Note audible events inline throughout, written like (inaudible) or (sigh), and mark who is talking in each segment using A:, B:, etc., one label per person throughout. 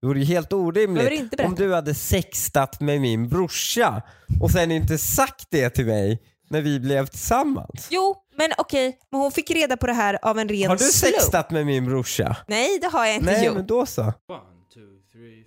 A: Det vore ju helt orimligt om du hade sextat med min brorsa och sen inte sagt det till mig när vi blev tillsammans.
B: Jo, men okej, men hon fick reda på det här av en ren
A: Har du
B: slump.
A: sextat med min brorsa?
B: Nej, det har jag inte
A: Nej
B: gjort.
A: men då så.
C: One, two, three,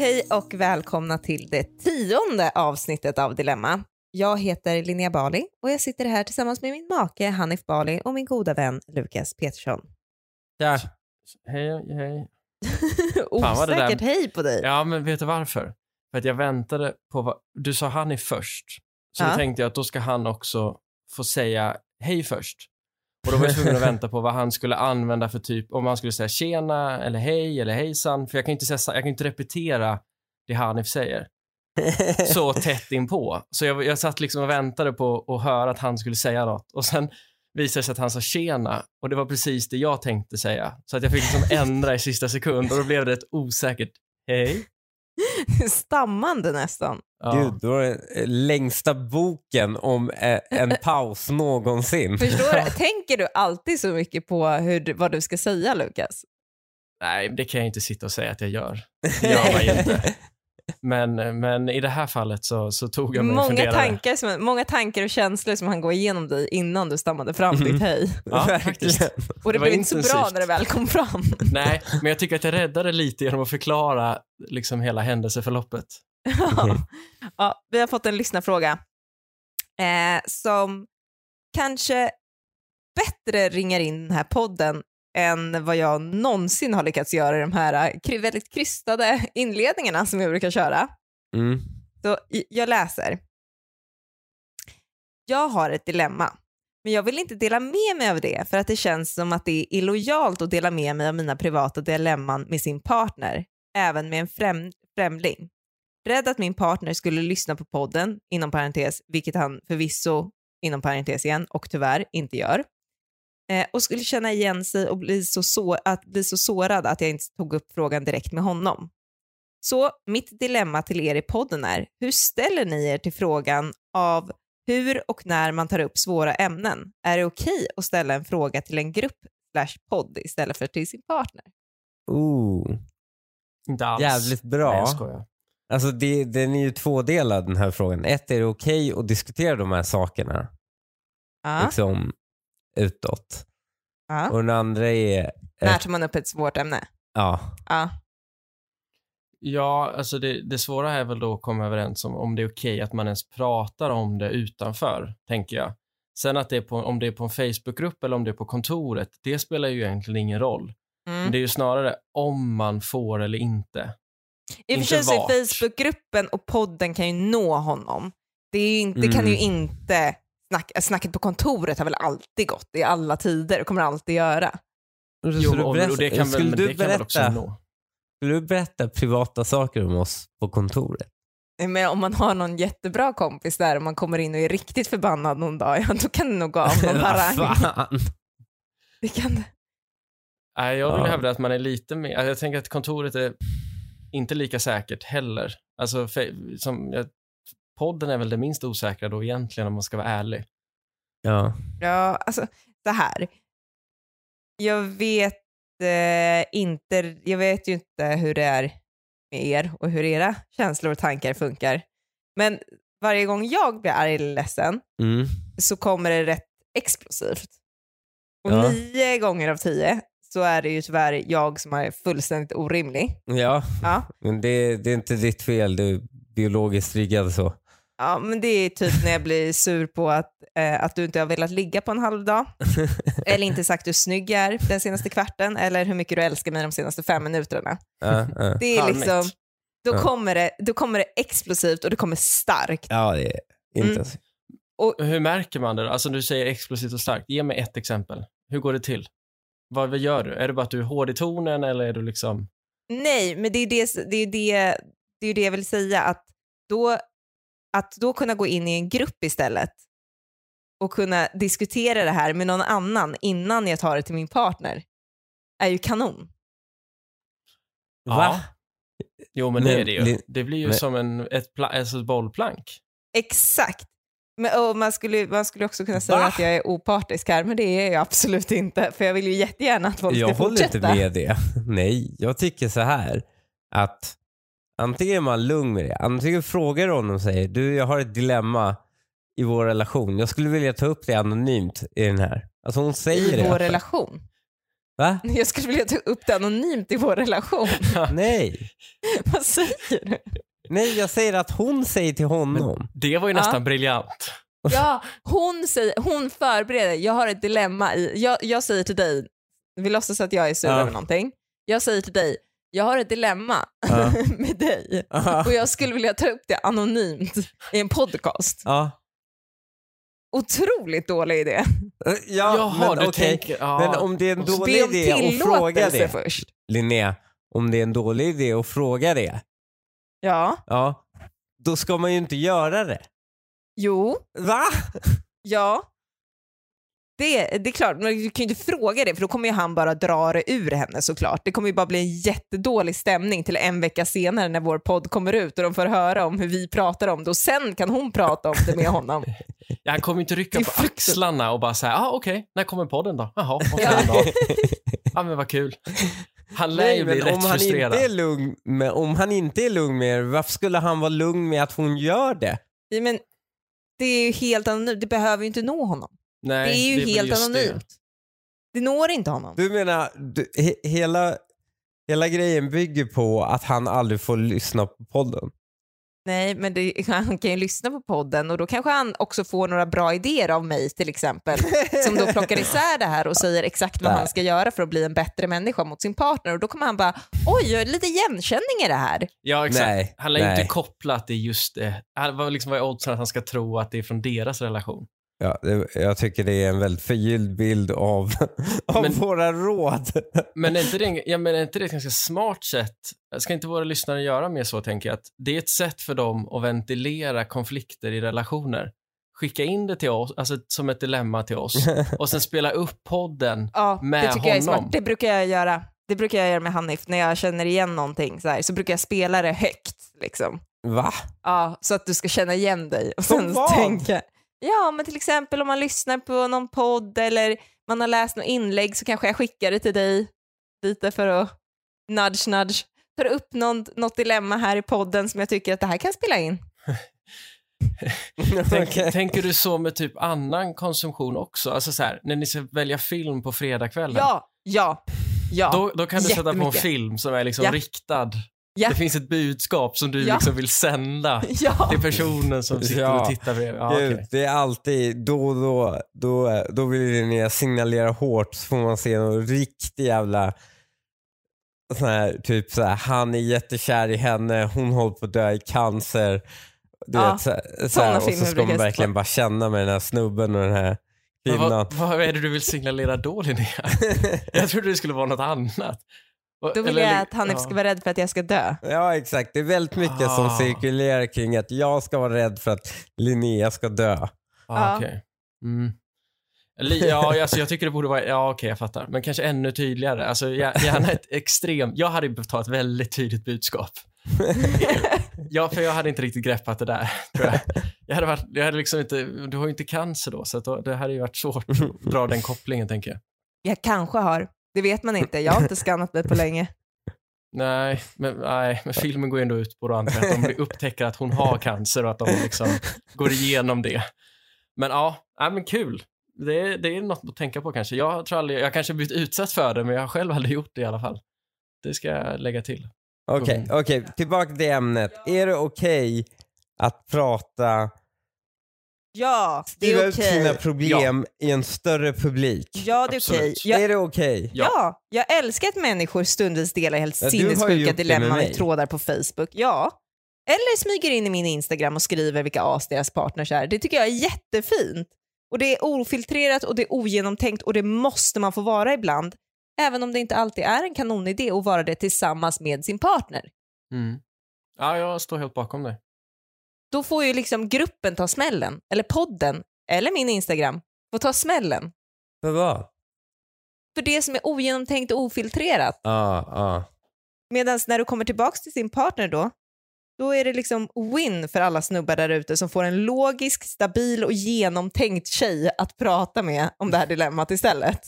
B: Hej och välkomna till det tionde avsnittet av Dilemma. Jag heter Linnea Bali och jag sitter här tillsammans med min make Hanif Bali och min goda vän Lukas Petersson.
C: Ja. Hej, hej. (laughs)
B: Osäkert hej på dig.
C: Ja, men vet du varför? För att jag väntade på vad... Du sa han är först. Så
B: Ja.
C: då tänkte jag att då ska han också få säga hej först. Och då var jag tvungen att (laughs) vänta på vad han skulle använda för typ, om han skulle säga tjena, eller hej, eller hejsan. För jag kan inte, säga, jag kan inte repetera det Hanif säger (laughs) så tätt inpå. Så jag, jag satt liksom och väntade på att höra att han skulle säga något. Och sen visade det sig att han sa tjena och det var precis det jag tänkte säga. Så att jag fick liksom ändra i sista sekund och då blev det ett osäkert hej. (laughs)
B: Stammande nästan.
C: Ja.
A: Gud, då är det längsta boken om en (laughs) paus någonsin.
B: Förstår du? (laughs) Tänker du alltid så mycket på hur, du- vad du ska säga Lukas?
C: Nej, det kan jag inte sitta och säga att jag gör. Det gör man inte. Men, men i det här fallet så, så tog jag mig
B: Många
C: funderare.
B: tankar, som, många tankar och känslor som han går igenom dig innan du stammade fram ditt hej.
C: Ja, (laughs) faktiskt.
A: Verkligen.
B: Och det,
C: Det
B: blev inte så bra
C: intensivt.
B: när det väl kom fram. (laughs)
C: Nej, men jag tycker att jag räddade lite genom att förklara liksom hela händelseförloppet.
B: Ja. (laughs) ja, vi har fått en lyssnarfråga eh, som kanske bättre ringar in den här podden än vad jag någonsin har lyckats göra i de här kry- väldigt krystade inledningarna som jag brukar köra.
A: Mm.
B: Så jag läser. Jag har ett dilemma, men jag vill inte dela med mig av det för att det känns som att det är illojalt att dela med mig av mina privata dilemman med sin partner, även med en främ- främling. Rädd att min partner skulle lyssna på podden, inom parentes, vilket han förvisso, inom parentes igen, och tyvärr inte gör. Eh, och skulle känna igen sig och bli så, så, att bli så sårad att jag inte tog upp frågan direkt med honom. Så mitt dilemma till er i podden är, hur ställer ni er till frågan av hur och när man tar upp svåra ämnen? Är det okej att ställa en fråga till en grupp slash podd istället för till sin partner?
A: Ooh.
C: Inte alls.
A: Jävligt
C: Nej,
A: bra.
C: jag skojar.
A: Alltså det, den är ju tvådelad den här frågan. Ett, är det okej att diskutera de här sakerna
B: Ja.
A: liksom utåt?
B: ja.
A: Och den andra är,
B: När tar man upp ett svårt ämne?
A: ja,
B: Ja.
C: Ja, alltså det, det svåra är väl då att komma överens om om det är okej att man ens pratar om det utanför, tänker jag. Sen att det är på, om det är på en Facebookgrupp eller om det är på kontoret, det spelar ju egentligen ingen roll. Men
B: Mm.
C: det är ju snarare om man får eller inte.
B: I och för sig Facebookgruppen och podden kan ju nå honom. Det, är ju inte, det kan
A: Mm.
B: ju inte, snack, snacket på kontoret har väl alltid gått i alla tider och kommer alltid göra.
A: Så
C: Jo,
A: du
C: och,
A: berätta-
C: och det kan väl,
A: skulle du berätta. Skulle du berätta privata saker om oss på kontoret?
B: Men om man har någon jättebra kompis där och man kommer in och är riktigt förbannad någon dag, ja, då kan det nog gå av (laughs) någon harang.
A: fan?
B: Det kan det.
C: Nej, jag vill
A: Ja.
C: hävda att man är lite mer, alltså jag tänker att kontoret är inte lika säkert heller. Alltså, som, jag, podden är väl det minst osäkra då egentligen om man ska vara ärlig.
A: Ja.
B: Ja, alltså så här. Jag vet eh, inte, jag vet ju inte hur det är med er och hur era känslor och tankar funkar. Men varje gång jag blir arg eller ledsen
A: Mm.
B: så kommer det rätt explosivt. Och
A: Ja.
B: nio gånger av tio så är det ju tyvärr jag som är fullständigt orimlig.
A: ja,
B: Ja.
A: men det, det är inte ditt fel. Du är biologiskt riggad så.
B: Ja, men det är typ när jag blir sur på att, eh, att du inte har velat ligga på en halv dag. (laughs) eller inte sagt hur snygg jag är den senaste kvarten. Eller hur mycket du älskar mig de senaste fem minuterna.
A: Ja, ja.
B: Det är liksom, då,
A: Ja.
B: kommer det, då kommer det explosivt och det kommer starkt.
A: ja det är
B: Mm.
A: intensivt.
C: Hur märker man det? då? Alltså du säger explosivt och starkt. Ge mig ett exempel. Hur går det till? Vad, vad gör du? Är det bara att du är hård i tonen eller är du liksom...
B: Nej, men det är det, det, är det, det, är det jag vill säga. Att då, att då kunna gå in i en grupp istället och kunna diskutera det här med någon annan innan jag tar det till min partner är ju kanon.
A: Va?
C: Jo, men det är det ju.
A: det-
C: Det blir ju som en, ett, alltså ett bollplank.
B: Exakt. Men, och man, skulle, man skulle också kunna säga
A: Va?
B: att jag är opartisk här, men det är jag absolut inte. För jag vill ju jättegärna att folk ska
A: Jag håller
B: fortsätta.
A: inte med det. (laughs) Nej, jag tycker så här att antingen är man lugn med det, antingen frågar du honom och säger du jag har ett dilemma i vår relation. Jag skulle vilja ta upp det anonymt i den här. Alltså hon säger
B: I
A: det.
B: vår relation.
A: Va? (laughs)
B: Jag skulle vilja ta upp det anonymt i vår relation.
A: Nej. (laughs)
B: Vad säger du?
A: Nej, jag säger att hon säger till honom.
C: Det var ju
B: Ja.
C: nästan briljant. (laughs)
B: Ja, hon, säger, hon förbereder. Jag har ett dilemma i... Jag, jag säger till dig, vi låtsas att jag är sur
A: Ja.
B: över någonting. Jag säger till dig, jag har ett dilemma
A: Ja. (laughs)
B: med dig och jag skulle vilja ta upp det anonymt i en podcast.
A: Ja.
B: Otroligt dålig idé.
A: Ja,
C: Jaha,
A: men
C: du
A: okej.
C: tänker... Ja.
A: Men om det är en dålig
B: om
A: idé att fråga det.
B: först.
A: Linnea, om det är en dålig idé att fråga det,
B: Ja,
A: ja, då ska man ju inte göra det.
B: jo,
A: Va?
B: ja. Det, det är klart, men du kan ju inte fråga det för då kommer ju han bara dra det ur henne såklart. Det kommer ju bara bli en jättedålig stämning till en vecka senare när vår podd kommer ut och de får höra om hur vi pratar om det och sen kan hon prata om det med honom. (laughs)
C: Ja, han kommer inte rycka på axlarna och bara säga, ah, okej, när kommer podden då? Jaha,
B: Ja.
C: fem dagar. (laughs) Ja, men vad kul. Han lär ju bli rätt
A: om han,
C: frustrerad.
A: inte är lugn med, om han inte är lugn med det, varför skulle han vara lugn med att hon gör det?
B: Ja, Men det är ju helt anonymt, det behöver ju inte nå honom.
C: Nej,
B: det är ju
C: väl
B: helt
C: just det.
B: anonymt. Det. når inte honom.
A: Du menar, du, he, hela, hela grejen bygger på att han aldrig får lyssna på podden?
B: Nej, men det, (laughs) han kan ju lyssna på podden och då kanske han också får några bra idéer av mig till exempel. som då plockar (laughs) isär det här och säger exakt vad
A: Nej.
B: han ska göra för att bli en bättre människa mot sin partner. Och då kommer han bara, oj, jag har lite igenkänning i det här.
C: Ja, exakt.
A: Nej,
C: han lär ju inte koppla att det just det. Han- Vad liksom, vad är oddsen att han ska tro att det är från deras relation?
A: Ja, det, jag tycker det är en väldigt förgylld bild av, (laughs) av
C: Men-
A: våra råd.
C: Men är inte det, en- ja, men är inte det ett ganska smart sätt? Ska inte våra lyssnare göra mer så, tänker jag? Att det är ett sätt för dem att ventilera konflikter i relationer. Skicka in det till oss, alltså som ett dilemma till oss och sen spela upp podden. (laughs)
B: Ja,
C: Med
B: det tycker jag är
C: honom.
B: smart. Det brukar jag göra. Det brukar jag göra med Hanif när jag känner igen någonting så, här, så brukar jag spela det högt. Liksom.
A: Va?
B: Ja, så att du ska känna igen dig. Och sen tänka, ja, men till exempel om man lyssnar på någon podd eller man har läst något inlägg så kanske jag skickar det till dig lite för att nudge, nudge, ta upp någon, något dilemma här i podden som jag tycker att det här kan spela in. (laughs)
C: Tänk,
A: Okej.
C: Tänker du så med typ annan konsumtion också? Alltså så här, när ni ska välja film på fredagskvällen.
B: Ja, ja, ja.
C: Då, då kan du sätta på en film som är liksom
B: Ja.
C: riktad.
B: Ja.
C: Det finns ett budskap som du
B: Ja.
C: liksom vill sända (laughs)
B: ja.
C: till personen som sitter
A: Ja.
C: och tittar bredvid. Ja,
A: Gud,
C: okej.
A: det är alltid då och då, då, då vill Linnea signalera hårt så får man se någon riktig jävla sån här, typ så här, han är jättekär i henne, hon håller på att dö i cancer. Du
B: Ja,
A: vet, så, så här, och så ska man verkligen bara känna med den här snubben och den här kvinnan.
C: vad, vad är det du vill signalera då Linnea? (laughs) jag trodde det skulle vara något annat.
B: Då vill
C: eller-
B: jag att Hanif
C: ja.
B: ska vara rädd för att jag ska dö.
A: Ja exakt, det är väldigt mycket
C: Ah.
A: som cirkulerar kring att jag ska vara rädd för att Linnea ska dö.
C: Ah,
B: Ja.
C: okej. Mm. Ja, alltså jag tycker det borde vara, ja okej jag fattar. Men kanske ännu tydligare. Alltså gär- (laughs) gärna ett extremt, jag hade behövt ha ett väldigt tydligt budskap. (laughs) Ja, för jag hade inte riktigt greppat det där, tror jag. Jag hade, varit, jag hade liksom inte, du har ju inte cancer då, så att då, det hade ju varit svårt att dra den kopplingen, tänker jag.
B: Jag kanske har, det vet man inte. Jag har inte skannat mig på länge. (laughs)
C: Nej, men, nej, men filmen går ju ändå ut på det andra, att de upptäcker att hon har cancer och att de liksom går igenom det. Men ja, nej, men kul. Det är, det är något att tänka på kanske. Jag tror aldrig, jag kanske blivit utsatt för det, men jag har själv aldrig gjort det i alla fall. Det ska jag lägga till.
A: Okej,
C: Mm.
A: okej, tillbaka till ämnet. Är det okej att prata,
B: Ja, det
A: skriva
B: är
A: ut
B: okej.
A: sina problem i en större publik?
B: Ja, det är okej. Jag,
A: Är det okej?
C: Ja.
B: ja, jag älskar att människor stundvis delar helt
A: Ja,
B: sinnessjuka dilemman i trådar på Facebook. Ja. Eller smyger in i min Instagram och skriver vilka as deras partners är. Det tycker jag är jättefint. Och det är ofiltrerat och det är ogenomtänkt och det måste man få vara ibland. Även om det inte alltid är en kanonidé att vara det tillsammans med sin partner.
C: Mm. Ja, jag står helt bakom dig.
B: Då får ju liksom gruppen ta smällen, eller podden, eller min Instagram, få ta smällen.
A: För vad?
B: För det som är ogenomtänkt och ofiltrerat.
A: Ja, ja.
B: Medan när du kommer tillbaka till sin partner då, då är det liksom win för alla snubbar där ute som får en logisk, stabil och genomtänkt tjej att prata med om det här dilemmat istället.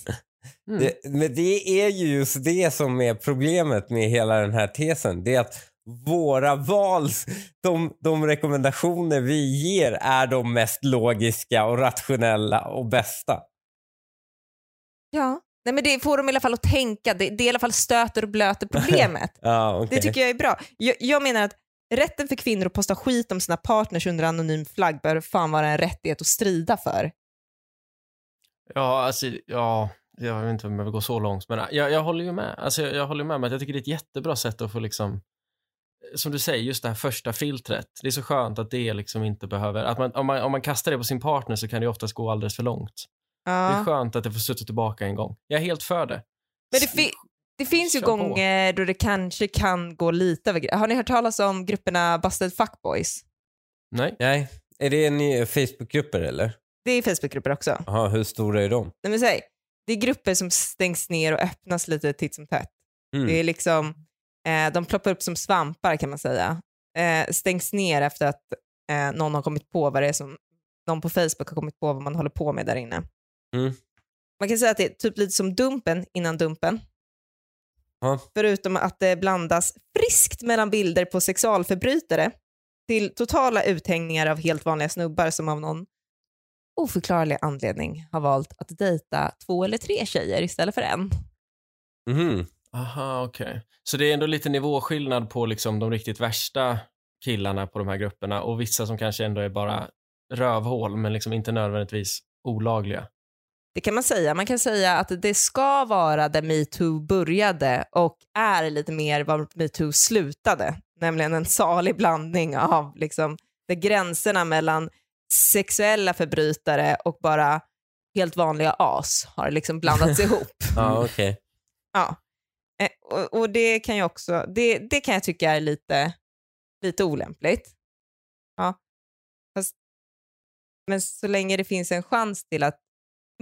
C: Mm.
A: Det, men det är ju just det som är problemet med hela den här tesen. Det är att våra val, de, de rekommendationer vi ger är de mest logiska och rationella och bästa.
B: Ja. Nej, men det får dem i alla fall att tänka. Det, det i alla fall stöter och blöter problemet. (laughs)
A: Ja, okej.
B: Det tycker jag är bra. Jag, jag menar att rätten för kvinnor att posta skit om sina partners under anonym flagg bör fan vara en rättighet att strida för.
C: Ja, alltså, ja, jag vet inte om jag vill gå så långt, men jag, jag håller ju med. Alltså, jag, jag håller med, men jag tycker det är ett jättebra sätt att få liksom, som du säger, just det här första filtret. Det är så skönt att det liksom inte behöver, att man, om, man, om man kastar det på sin partner så kan det oftast gå alldeles för långt. Det är
B: Ja.
C: skönt att det får studsa tillbaka en gång. Jag är helt för det.
B: Men det, fi- det finns ju
C: Kör på.
B: gånger då det kanske kan gå lite över Har ni hört talas om grupperna Busted Fuckboys?
C: Nej.
A: Nej, är det en Facebookgrupper eller?
B: Det är Facebookgrupper också.
A: Jaha, hur stora är de?
B: Nej, men säg, det är grupper som stängs ner och öppnas lite titt som tätt.
A: Mm.
B: Det är liksom, eh, de ploppar upp som svampar kan man säga. Eh, stängs ner efter att eh, någon har kommit på vad det är som, någon på Facebook har kommit på vad man håller på med där inne.
A: Mm.
B: Man kan säga att det är typ lite som Dumpen innan Dumpen.
A: Ja.
B: Förutom att det blandas friskt mellan bilder på sexualförbrytare till totala uthängningar av helt vanliga snubbar som av någon oförklarlig anledning har valt att dejta två eller tre tjejer istället för en.
A: Mhm.
C: Aha, okej. Så det är ändå lite nivåskillnad på liksom de riktigt värsta killarna på de här grupperna och vissa som kanske ändå är bara rövhål men liksom inte nödvändigtvis olagliga.
B: Det kan man säga. Man kan säga att det ska vara där metoo började och är lite mer var metoo slutade. Nämligen en salig blandning av liksom, där gränserna mellan sexuella förbrytare och bara helt vanliga as har liksom blandats (laughs) ihop.
A: Ja, okej.
B: Ja. Eh, Och, och det kan jag också, det, det kan jag tycka är lite, lite olämpligt. Ja. Fast, men så länge det finns en chans till att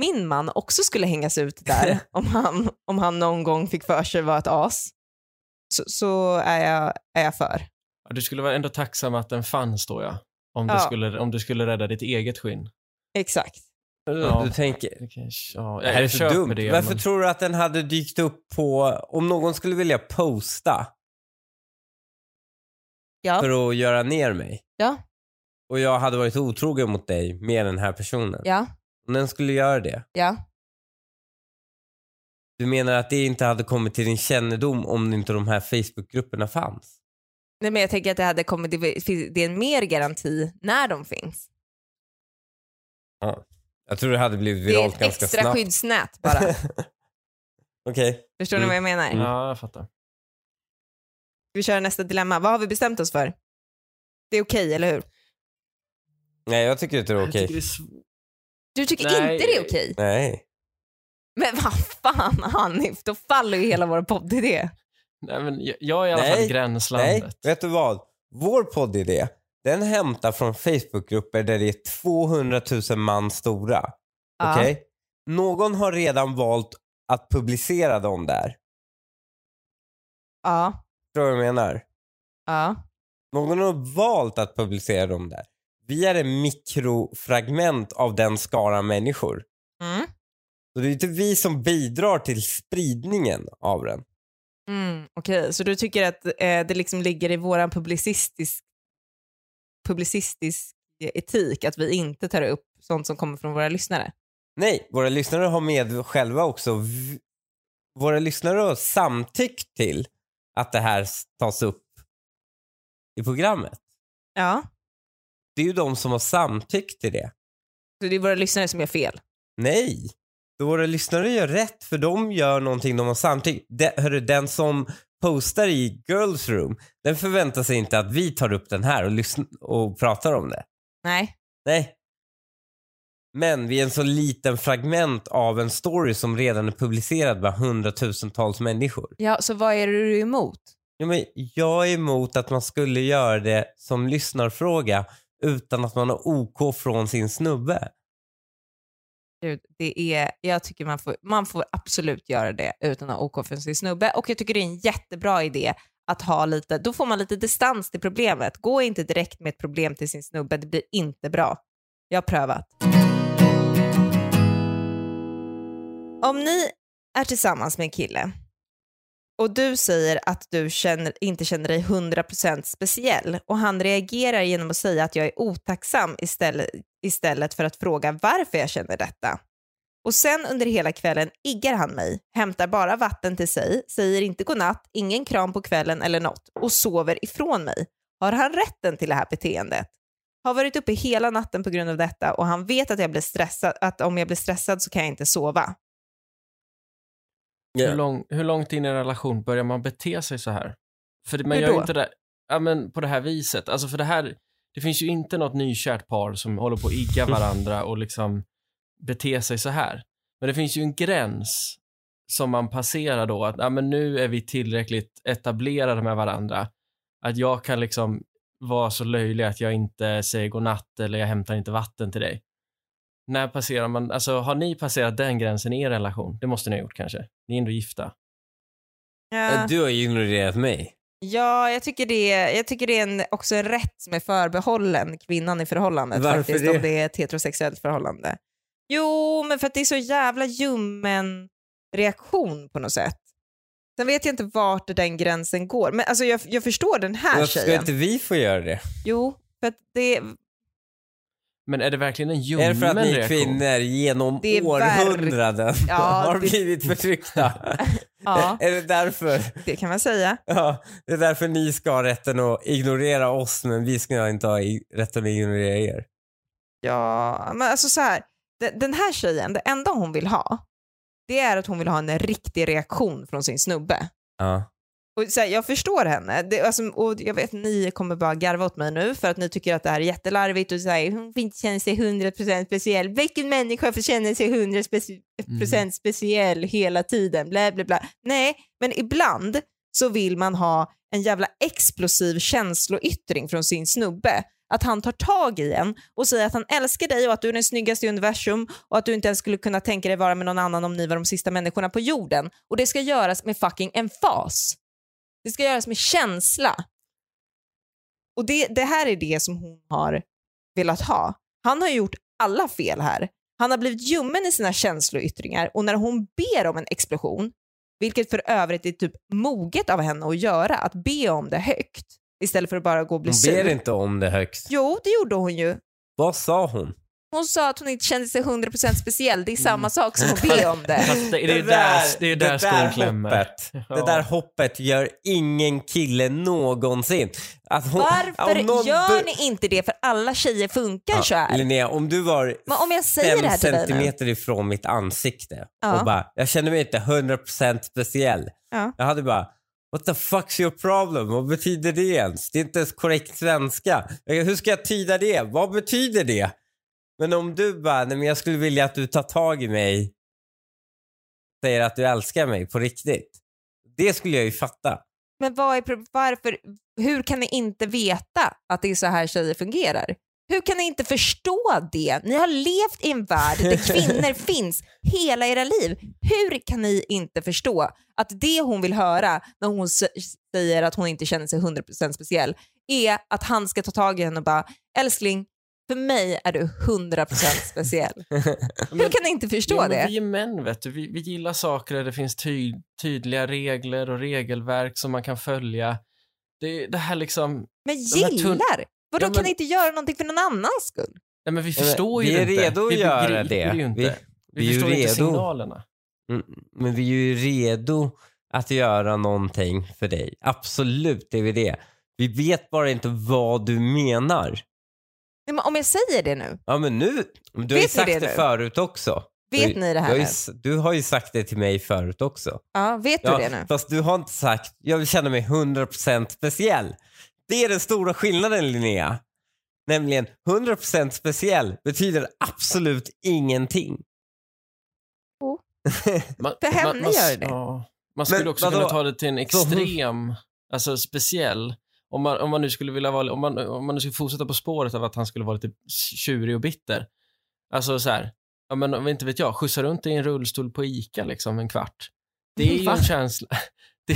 B: min man också skulle hängas ut där (laughs) om han, om han någon gång fick för sig vara ett as, så, så är, jag, är jag för.
C: Du skulle vara ändå tacksam att den fanns då ja. Om,
B: Ja.
C: Du, skulle, om du skulle rädda ditt eget skinn.
B: Exakt.
C: Ja.
A: Du tänker,
C: Det kanske- Ja,
A: det här är så dumt.
C: Det,
A: Varför
C: men-
A: tror du att den hade dykt upp på, om någon skulle vilja posta
B: Ja.
A: för att göra ner mig
B: Ja.
A: och jag hade varit otrogen mot dig med den här personen.
B: Ja.
A: Om den skulle göra det.
B: Ja.
A: Du menar att det inte hade kommit till din kännedom om inte de här Facebookgrupperna fanns?
B: Nej, men jag tänker att det hade kommit, det är en mer garanti när de finns.
A: Jag tror det hade blivit
B: Det är
A: viralt
B: ett
A: ganska
B: extra
A: snabbt.
B: skyddsnät bara. (laughs)
A: Okej.
B: Förstår ni
A: Mm.
B: vad jag menar?
C: Ja, jag fattar.
B: Vi kör nästa dilemma. Vad har vi bestämt oss för? Det är okej, eller hur?
A: Nej, jag tycker inte det är okej.
B: Du tycker
C: Nej.
B: inte det är okej?
A: Nej.
B: Men vad fan Hanif, då faller ju hela vår poddidé.
C: Nej, men jag, jag är i alla
A: Nej.
C: fall gränslandet.
A: Nej, vet du vad? Vår poddidé, den hämtar från Facebookgrupper där det är 200 000 man stora.
B: Ja.
A: Okej? Någon har redan valt att publicera dem där.
B: Ja.
A: Förstår du vad jag menar?
B: Ja.
A: Någon har valt att publicera dem där. Vi är en mikrofragment av den skara människor.
B: Mm.
A: Så det är inte vi som bidrar till spridningen av den.
B: Mm, Okej, så du tycker att eh, det liksom ligger i vår publicistisk, publicistisk etik att vi inte tar upp sånt som kommer från våra lyssnare?
A: Nej, våra lyssnare har med själva också. Våra lyssnare har samtyckt till att det här tas upp i programmet.
B: Ja.
A: Det är ju de som har samtyckt till det.
B: Så det är våra lyssnare som gör fel?
A: Nej, våra lyssnare gör rätt för de gör någonting de har samtyckt. De, hörru, den som postar i Girls Room, den förväntar sig inte att vi tar upp den här och, och pratar om det.
B: Nej.
A: Nej. Men vi är en så liten fragment av en story som redan är publicerad bland hundratusentals människor.
B: Ja, så vad är du emot?
A: Ja, men jag är emot att man skulle göra det som lyssnarfråga utan att man har OK från sin snubbe.
B: Gud, det är, jag tycker man får, man får absolut göra det utan att ha OK för sin snubbe och jag tycker det är en jättebra idé att ha lite, då får man lite distans till problemet. Gå inte direkt med ett problem till sin snubbe, det blir inte bra. Jag har prövat. Om ni är tillsammans med en kille och du säger att du känner, inte känner dig 100% speciell och han reagerar genom att säga att jag är otacksam istället, istället för att fråga varför jag känner detta. Och sen under hela kvällen iggar han mig, hämtar bara vatten till sig, säger inte godnatt, ingen kram på kvällen eller något och sover ifrån mig. Har han rätten till det här beteendet? Har varit uppe hela natten på grund av detta och han vet att, jag blir stressad, att om jag blir stressad så kan jag inte sova.
C: Hur, lång, hur långt in i en relation börjar man bete sig så här? För man
B: Hur
C: gör
B: då?
C: inte det ja, men på det här viset. Alltså för det här, det finns ju inte något nykärt par som håller på att igga varandra och liksom bete sig så här. Men det finns ju en gräns som man passerar då, att ja, men nu är vi tillräckligt etablerade med varandra. Att jag kan liksom vara så löjlig att jag inte säger godnatt eller jag hämtar inte vatten till dig. När passerar man, alltså har ni passerat den gränsen i er relation? Det måste ni ha gjort kanske. Ni är ändå gifta.
B: Ja,
A: Du har ju ignorerat mig.
B: ja jag tycker det, jag tycker det är en, också en rätt som är förbehållen kvinnan i förhållandet
A: Varför
B: faktiskt,
A: det?
B: om det är ett heterosexuellt förhållande. Jo, men för att det är så jävla ljummen reaktion på något sätt. Sen vet jag inte vart den gränsen går, men alltså jag, jag förstår den här
A: Varför ska
B: tjejen.
A: inte vi få göra det?
B: Jo, för att det,
C: Men är det verkligen en
A: Är
C: ljummen
A: det för att ni
C: reaktion?
A: kvinnor genom
B: Det är
A: århundraden
B: Ja, (laughs)
A: har
B: det-
A: blivit förtryckta? (laughs)
B: ja, (laughs)
A: Är det därför?
B: det kan man säga.
A: Ja, det är därför ni ska ha rätten att ignorera oss men vi ska inte ha i- rätten att ignorera er.
B: Ja, men alltså så här, den, den här tjejen, det enda hon vill ha, det är att hon vill ha en riktig reaktion från sin snubbe.
A: Ja.
B: Och så här, jag förstår henne. Det, alltså, och jag vet ni kommer bara garva åt mig nu för att ni tycker att det här är jättelarvigt och säger hon får inte känna sig 100% speciell. Vilken människa får känna sig 100% speci- speciell hela tiden? Bla, bla, bla. Nej, men ibland så vill man ha en jävla explosiv känsloyttring från sin snubbe. Att han tar tag i en och säger att han älskar dig och att du är den snyggaste i universum och att du inte ens skulle kunna tänka dig vara med någon annan om ni var de sista människorna på jorden. Och det ska göras med fucking emfas. Det ska göras med känsla. Och det, det här är det som hon har velat ha. Han har gjort alla fel här. Han har blivit ljummen i sina känsloyttringar och när hon ber om en explosion, vilket för övrigt är typ moget av henne att göra, att be om det högt istället för att bara gå och bli
A: Hon ber
B: sur.
A: inte om det högst.
B: Jo, det gjorde hon ju.
A: Vad sa hon?
B: Hon sa att hon inte kände sig 100% speciell. Det är samma sak som att be (laughs) om det.
C: Fast det, det är där, det är där skon klämmer.
A: hoppet,
C: Ja.
A: det där hoppet gör ingen kille någonsin. Att hon,
B: Varför
A: någon
B: gör ni inte det? För alla tjejer funkar så här.
A: Linnea, om du var
B: Men om jag säger det
A: fem
B: här till dig nu.
A: centimeter ifrån mitt ansikte
B: Ja.
A: och bara, jag känner mig inte 100% speciell.
B: Ja.
A: Jag hade bara, what the fuck's your problem? Vad betyder det ens? Det är inte ens korrekt svenska. Hur ska jag tyda det? Vad betyder det? Men om du bara, nej men jag skulle vilja att du tar tag i mig, säger att du älskar mig på riktigt. Det skulle jag ju fatta.
B: Men vad är, varför, hur kan ni inte veta att det är så här tjejer fungerar? Hur kan ni inte förstå det? Ni har levt i en värld där (laughs) kvinnor finns hela era liv. Hur kan ni inte förstå att det hon vill höra när hon säger att hon inte känner sig 100% speciell är att han ska ta tag i henne och bara älskling, för mig är du 100% speciell. (laughs) Hur kan ni inte förstå
C: Ja, men
B: det?
C: Vi är män, vet du. Vi, vi gillar saker där det finns ty, tydliga regler och regelverk som man kan följa. Det, det här liksom...
B: Men gillar? Vadå
C: Ja, men-
B: kan ni inte göra någonting för någon annans skull?
C: Nej, men vi
A: men
C: förstår
A: vi
C: ju
A: är
C: inte.
A: redo att
C: vi
A: göra det.
C: Ju inte.
A: Vi-
C: Vi,
A: vi är ju
C: förstår inte signalerna.
A: Mm, Men vi är ju redo att göra någonting för dig. Absolut är vi det. Vi vet bara inte vad du menar.
B: Nej, men om jag säger det nu,
A: Ja men nu, du har ju sagt
B: det
A: det, förut också.
B: vet
A: du,
B: ni det här nu?
A: du har ju sagt det till mig förut också.
B: Ja, vet du
A: Ja,
B: det nu?
A: Fast du har inte sagt, jag vill känna mig 100% speciell. Det är den stora skillnaden Linnea. Nämligen 100% speciell betyder absolut ingenting. (laughs)
C: Man,
B: För henne
C: man,
B: gör det.
C: Ja, man skulle
A: Men
C: också
A: vadå?
C: kunna ta det till en extrem, alltså speciell. Om man, om man nu skulle vilja vara, om man, om man nu skulle fortsätta på spåret av att han skulle vara lite tjurig och bitter. Alltså så här, ja men inte vet jag, skjutsa runt i en rullstol på ICA liksom en kvart. Det är ju
B: Va?
C: en känsla, (laughs) det,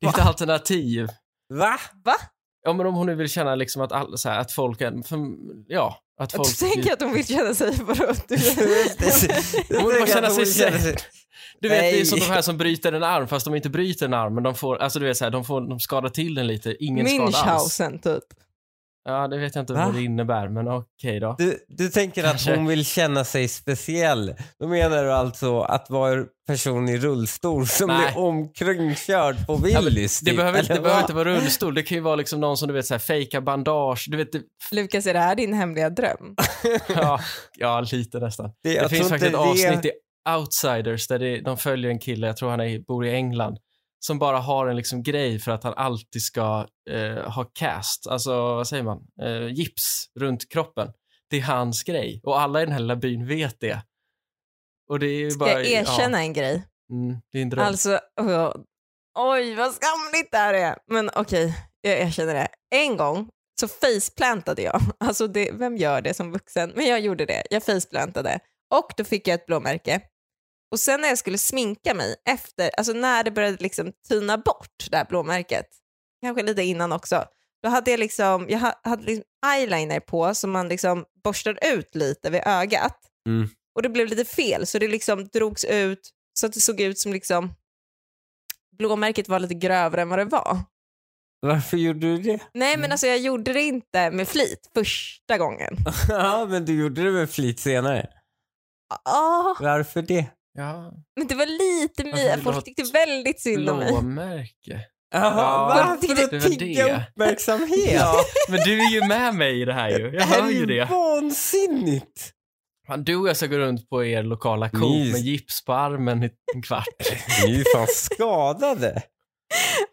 C: det är ett alternativ.
A: Va?
B: Va?
C: Ja, men om hon nu vill känna liksom att, all, så här, att folk... är- För, ja, att folk...
B: Du tänker att hon vill känna sig... Vadå? Du...
C: Hon (laughs) (laughs) vill bara känna sig säker. Du vet, det är
A: Nej.
C: som de här som bryter en arm fast de inte bryter en arm, men de får, alltså du vet så här, de får, de skadar till den lite, ingen skada alls.
B: Münchhausen typ.
C: Ja, det vet jag inte
A: Va?
C: vad det innebär, men okej då.
A: Du, du tänker att
C: Kanske.
A: hon vill känna sig speciell. Då menar du alltså att vara en person i rullstol som
C: Nej.
A: blir omkringkörd på
C: Ja,
A: Willys.
C: det
A: typ,
C: behöver, inte, det behöver inte vara rullstol, det kan ju vara liksom någon som du vet så här, fejkar bandage, du vet, det,
B: Lukas, är det här din hemliga dröm? (laughs)
C: ja, ja, lite nästan.
A: Det,
C: Det finns faktiskt ett
A: det-
C: avsnitt i Outsiders där det, de följer en kille, jag tror han är, bor i England, som bara har en liksom grej för att han alltid ska eh, ha cast, alltså vad säger man, eh, gips runt kroppen. Det är hans grej och alla i den här lilla byn vet det. Och det är
B: Ska
C: bara...
B: jag erkänna en grej?
C: Ja, mm, det är en dröm.
B: Alltså, oh, oj vad skamligt det här är. Men okej, jag erkänner det. En gång så faceplantade jag. Alltså det, vem gör det som vuxen? Men jag gjorde det. Jag faceplantade. Och då fick jag ett blåmärke. Och sen när jag skulle sminka mig efter, alltså när det började liksom tyna bort det här blåmärket, kanske lite innan också, då hade jag liksom, jag ha- hade liksom eyeliner på som man liksom borstar ut lite vid ögat.
A: Mm.
B: Och det blev lite fel så det liksom drogs ut så att det såg ut som liksom blåmärket var lite grövre än vad det var.
A: Varför gjorde du det?
B: Nej men alltså jag gjorde det inte med flit första gången. (laughs)
A: ja, men du gjorde det med flit senare.
B: Ah,
A: Varför det?
C: Ja,
B: men det var lite mig.
C: du
B: Folk tyckte väldigt synd om mig.
C: blåmärke.
A: Jaha,
C: Ja,
A: varför
B: det
A: att
C: var
A: tigga
C: det.
A: uppmärksamhet?
C: Ja, men du är ju med mig i det här ju. Jag
A: det
C: hör
A: är
C: ju
A: ju
C: det.
A: vansinnigt.
C: Fan, Du och jag ska gå runt på er lokala Coop
A: Ni-
C: med gips på armen i en kvart. (laughs)
A: Ni är ju fan skadade.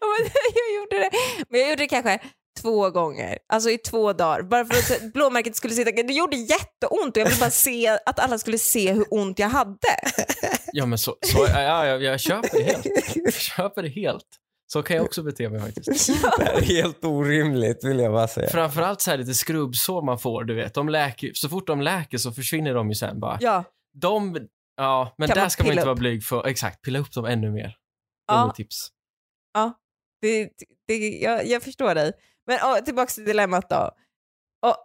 A: (laughs)
B: Jag gjorde det. Men jag gjorde det kanske två gånger, alltså i två dagar. Bara för att (laughs) blåmärket skulle sitta. Det gjorde jätteont och jag ville bara se att alla skulle se hur ont jag hade. (laughs)
C: Ja, men så, så ja, jag, jag köper det helt. Jag köper det helt. Så kan jag också bete mig faktiskt. (laughs)
A: Det här är helt orimligt vill jag bara säga.
C: Framförallt så här lite skrubbsår man får, du vet. De läker, så fort de läker så försvinner de ju sen bara.
B: Ja,
C: De, ja, men
B: Kan
C: där
B: man
C: ska man inte vara
B: upp?
C: blyg för. Exakt, pilla upp dem ännu mer. Det är
B: Ja.
C: mitt tips.
B: det, det, jag, jag förstår dig. Men åh, tillbaka till dilemmat då. Och,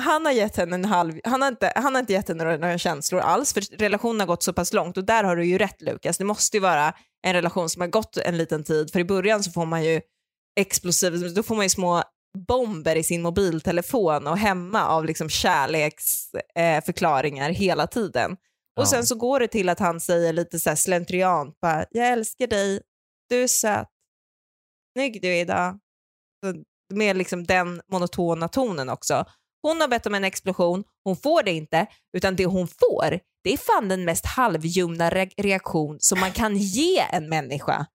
B: han har gett henne en halv, han har inte, han har inte gett henne några, några känslor alls för relationen har gått så pass långt och där har du ju rätt Lukas. Det måste ju vara en relation som har gått en liten tid för i början så får man ju explosiv, då får man ju små bomber i sin mobiltelefon och hemma av liksom kärleksförklaringar eh, hela tiden. Och
C: Ja.
B: sen så går det till att han säger lite så här slentrian, bara, jag älskar dig, du är söt, snygg du är idag. Så med liksom den monotona tonen också. Hon har bett om en explosion, hon får det inte, utan det hon får, det är fan den mest halvljumna re- reaktion som man kan ge en människa.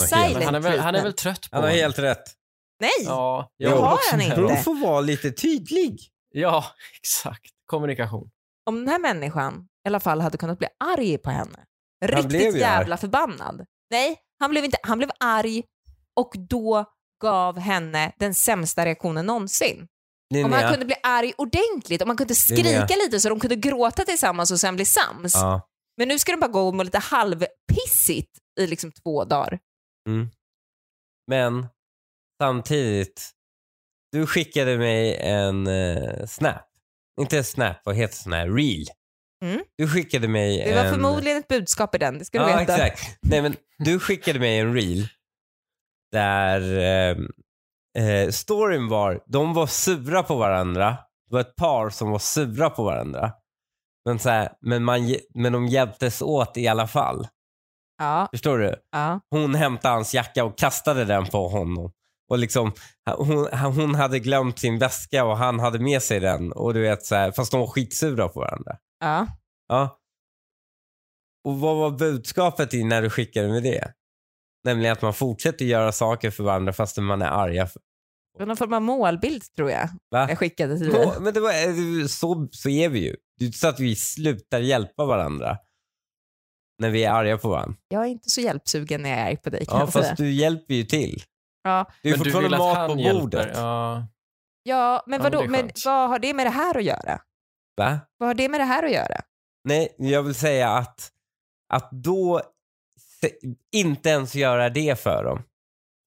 B: Silent
C: han, är väl, han är väl trött på
A: Han har helt rätt.
B: Nej!
C: Ja,
A: Det
B: har han inte.
A: Hon får vara lite tydlig.
C: Ja, exakt. Kommunikation.
B: Om den här människan i alla fall hade kunnat bli arg på henne, riktigt jävla förbannad. Nej, han blev inte, han blev arg och då gav henne den sämsta reaktionen någonsin. Om han
A: Linnea.
B: kunde bli arg ordentligt, om man kunde
A: Linnea.
B: skrika lite så de kunde gråta tillsammans och sen bli sams.
A: Ja.
B: Men nu ska de bara gå och må lite halvpissigt i liksom två dagar.
A: Men samtidigt, du skickade mig en eh, snap. Inte en snap, vad heter sån här? Reel.
B: Mm.
A: Du skickade mig
B: Det var
A: en...
B: förmodligen ett budskap i den, det ska du
A: Ja,
B: veta.
A: exakt. Nej, men du skickade mig en reel där eh, eh, storyn var, de var sura på varandra. Det var ett par som var sura på varandra. Men, så här, men, man, men de hjälptes åt i alla fall.
B: Ja,
A: Förstår du?
B: ja.
A: Hon hämtade hans jacka och kastade den på honom. Och liksom, hon, hon hade glömt sin väska och han hade med sig den. Och du vet, så här, fast de var skitsura på varandra.
B: ja.
A: Ja. Och vad var budskapet i när du skickade med det? Nämligen att man fortsätter göra saker för varandra fast man är arga.
B: Det var någon form av målbild tror jag
A: va?
B: jag skickade till dig.
A: Men det var, eh, så, så är vi ju. Det är inte så att vi slutar hjälpa varandra när vi är arga på varandra.
B: Jag är inte så hjälpsugen när jag är arg på dig kan
A: Ja,
B: jag säga.
A: fast du hjälper ju till.
B: Ja.
A: Det är
C: Men du
A: fortfarande
C: att
A: mat på
C: hjälper.
A: bordet.
C: Ja.
B: Ja, men
C: Ja, men
B: vadå,
C: är
B: men
C: skönt.
B: vad har det med det här att göra?
A: Va?
B: Vad har det med det här att göra?
A: Nej, jag vill säga att, att då inte ens göra det för dem.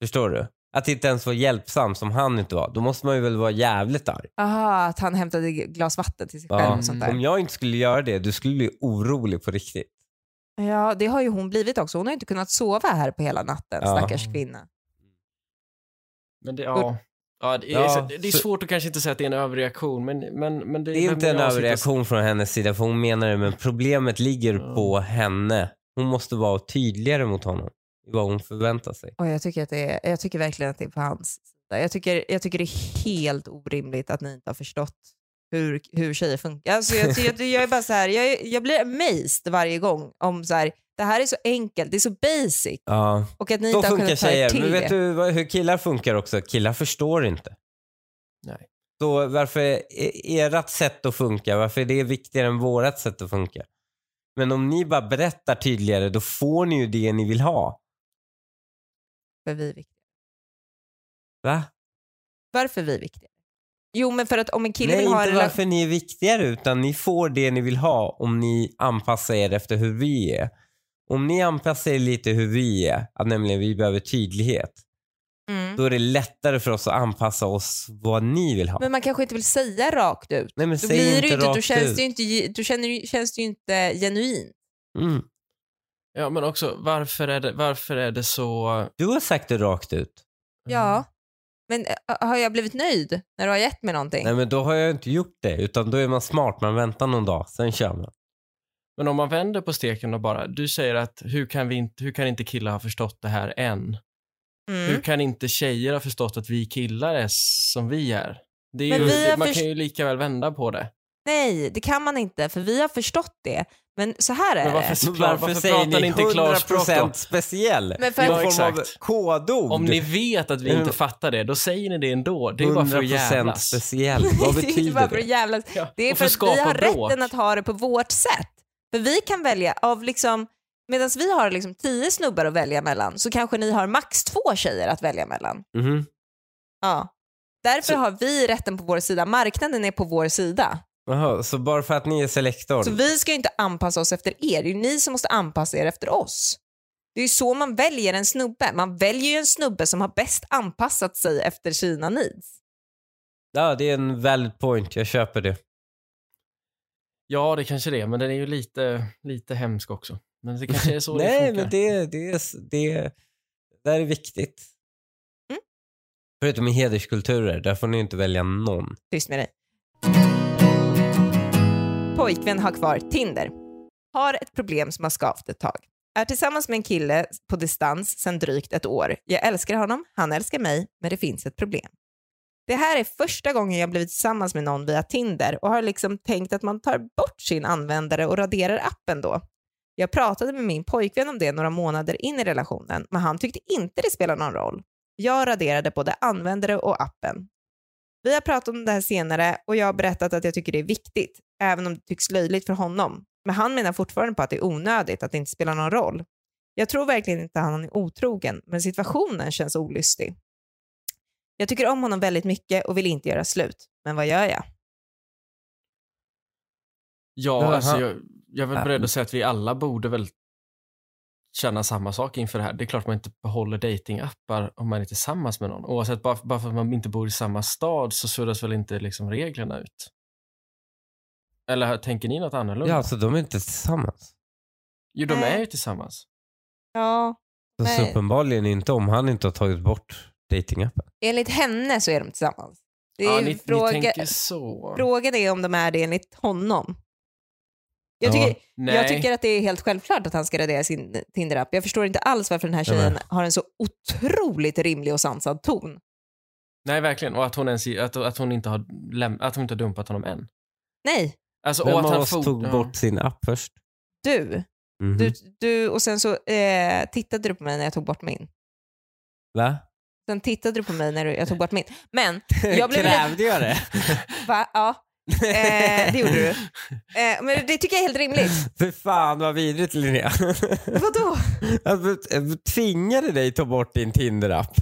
A: Förstår du? Att inte ens vara hjälpsam som han inte var. Då måste man ju väl vara jävligt arg.
B: Aha, att han hämtade glas vatten till sig själv
A: Ja.
B: och sånt
A: Om
B: där.
A: jag inte skulle göra det, du skulle bli orolig på riktigt.
B: Ja, det har ju hon blivit också. Hon har inte kunnat sova här på hela natten,
A: Ja.
B: stackars kvinna.
C: Men det, ja. Ja, det, är,
A: Ja,
C: så, det är
A: så-
C: svårt att kanske inte säga att det är en överreaktion, men, men, men det,
A: Det är inte en överreaktion från hennes sida för hon menar det men problemet ligger
C: Ja.
A: på henne. Hon måste vara tydligare mot honom i vad hon förväntar sig.
B: Och jag, tycker att det är, jag tycker verkligen att det är på hans sida. Jag tycker, jag tycker det är helt orimligt att ni inte har förstått hur, hur tjejer funkar. Alltså jag, jag, jag är bara så här, jag, jag blir amazed varje gång om så här, det här är så enkelt, det är så basic
A: Ja,
B: och att ni
A: så
B: inte har
A: funkar
B: kunnat ta er
A: tjejer.
B: till
A: Men vet
B: det.
A: du vad- hur killar funkar också? Killar förstår inte.
C: Nej.
A: Så varför är ert sätt att funka, varför är det viktigare än vårat sätt att funka? Men om ni bara berättar tydligare, då får ni ju det ni vill ha.
B: För vi är viktiga.
A: Va?
B: Varför är vi viktiga? Jo, men för att om en kille
A: Nej,
B: vill ha en
A: inte varför ni är viktigare, utan ni får det ni vill ha om ni anpassar er efter hur vi är. Om ni anpassar er lite hur vi är, att nämligen vi behöver tydlighet,
B: Mm.
A: då är det lättare för oss att anpassa oss vad ni vill ha.
B: Men man kanske inte vill säga rakt ut.
A: Nej, men
B: Då,
A: säg
B: blir det
A: inte
B: då
A: rakt
B: känns
A: ut.
B: det ju inte, då känner, känns det ju inte genuint.
A: Mm.
C: Ja, men också varför är det, varför är det så...
A: Du har sagt det rakt ut.
B: Ja. Men äh, har jag blivit nöjd när du har gett mig någonting?
A: Nej men då har jag inte gjort det, utan då är man smart, man väntar någon dag, sen kör man.
C: Men om man vänder på steken och bara, du säger att hur kan, vi inte, hur kan inte killar ha förstått det här än?
B: Mm.
C: Hur kan inte tjejer ha förstått att vi killar är som vi är? Det är
B: Men
C: ju,
B: vi har
C: man kan ju lika väl vända på det.
B: Nej, det kan man inte för vi har förstått det. Men så här är
C: Men varför,
B: det.
A: varför,
C: varför
A: säger
C: ni inte klarspråk då?
A: 100% speciell?
B: Men för-
A: I
C: Ja,
A: form av
C: exakt.
A: kodord.
C: Om ni vet att vi inte fattar det, då säger ni det ändå. Det är bara för att
A: 100%
C: jävlas.
A: speciell. (laughs) Vad
B: det är inte
A: betyder
B: bara för att
A: det?
B: jävlas. Det är
C: och
B: för
C: för
B: att vi
C: skapa
B: har
C: bråk.
B: rätten att ha det på vårt sätt. För vi kan välja av liksom, medan vi har liksom tio snubbar att välja mellan så kanske ni har max två tjejer att välja mellan.
A: Mhm.
B: Ja. Därför
C: Så-
B: har vi rätten på vår sida. Marknaden är på vår sida.
A: Jaha, så bara för att ni är selektor?
B: Så vi ska ju inte anpassa oss efter er. Det är ju ni som måste anpassa er efter oss. Det är ju så man väljer en snubbe. Man väljer ju en snubbe som har bäst anpassat sig efter sina needs.
A: Ja, det är en valid point. Jag köper det.
C: Ja, det kanske det är, men den är ju lite, lite hemsk också. Men det kanske är så det (laughs)
A: Nej,
C: funkar.
A: men det, det, är, det, det där är viktigt.
B: Mm.
A: Förutom i hederskulturer, där får ni inte välja någon.
B: Tyst med dig. Pojkvän har kvar Tinder. Har ett problem som har skavt ett tag. Är tillsammans med en kille på distans sedan drygt ett år. Jag älskar honom, han älskar mig, men det finns ett problem. Det här är första gången jag blivit tillsammans med någon via Tinder och har liksom tänkt att man tar bort sin användare och raderar appen då. Jag pratade med min pojkvän om det några månader in i relationen, men han tyckte inte det spelade någon roll. Jag raderade både användare och appen. Vi har pratat om det här senare och jag har berättat att jag tycker det är viktigt, även om det tycks löjligt för honom. Men han menar fortfarande på att det är onödigt, att det inte spelar någon roll. Jag tror verkligen inte att han är otrogen, men situationen känns olystig. Jag tycker om honom väldigt mycket och vill inte göra slut. Men vad gör jag?
C: Ja, alltså jag, jag är väl
A: Ja.
C: beredd att säga att vi alla borde väl känna samma sak inför det här. Det är klart man inte behåller datingappar om man är tillsammans med någon. Oavsett, bara, bara för att man inte bor i samma stad så suddas väl inte liksom reglerna ut? Eller tänker ni något annorlunda?
A: Ja, så de är inte tillsammans.
C: Jo, de
B: Nej.
C: är ju tillsammans.
B: Ja,
A: Så, så
B: Nej.
A: uppenbarligen inte om han inte har tagit bort datingappen.
B: enligt henne så är de tillsammans. Det är
C: Ja, ni,
B: fråga,
C: ni tänker så.
B: Frågan är om de är det enligt honom. Jag
A: Ja.
B: tycker,
C: Nej.
B: jag tycker att det är helt självklart att han ska radera sin Tinder-app. Jag förstår inte alls varför den här
A: Nej,
B: tjejen
A: men-
B: har en så otroligt rimlig och sansad ton.
C: Nej, verkligen. Och att hon, ens, att, att hon, inte, har läm- att hon inte har dumpat honom än.
B: Nej,
C: Alltså,
A: Vem
C: och att
A: av
C: han
A: oss tog
C: ja.
A: bort sin app först?
B: du.
A: Mhm.
B: du, du och sen så eh, tittade du på mig när jag tog bort min.
A: Va?
B: Sen tittade du på mig när jag tog bort min. Men, (laughs) jag blev
A: Krävde jag det?
B: va? Ja, eh, det gjorde du. (laughs) Eh, men det tycker jag är helt rimligt.
A: För fan vad vidrigt Linnea. (laughs)
B: Vadå?
A: Jag tvingade dig ta bort din Tinder-app.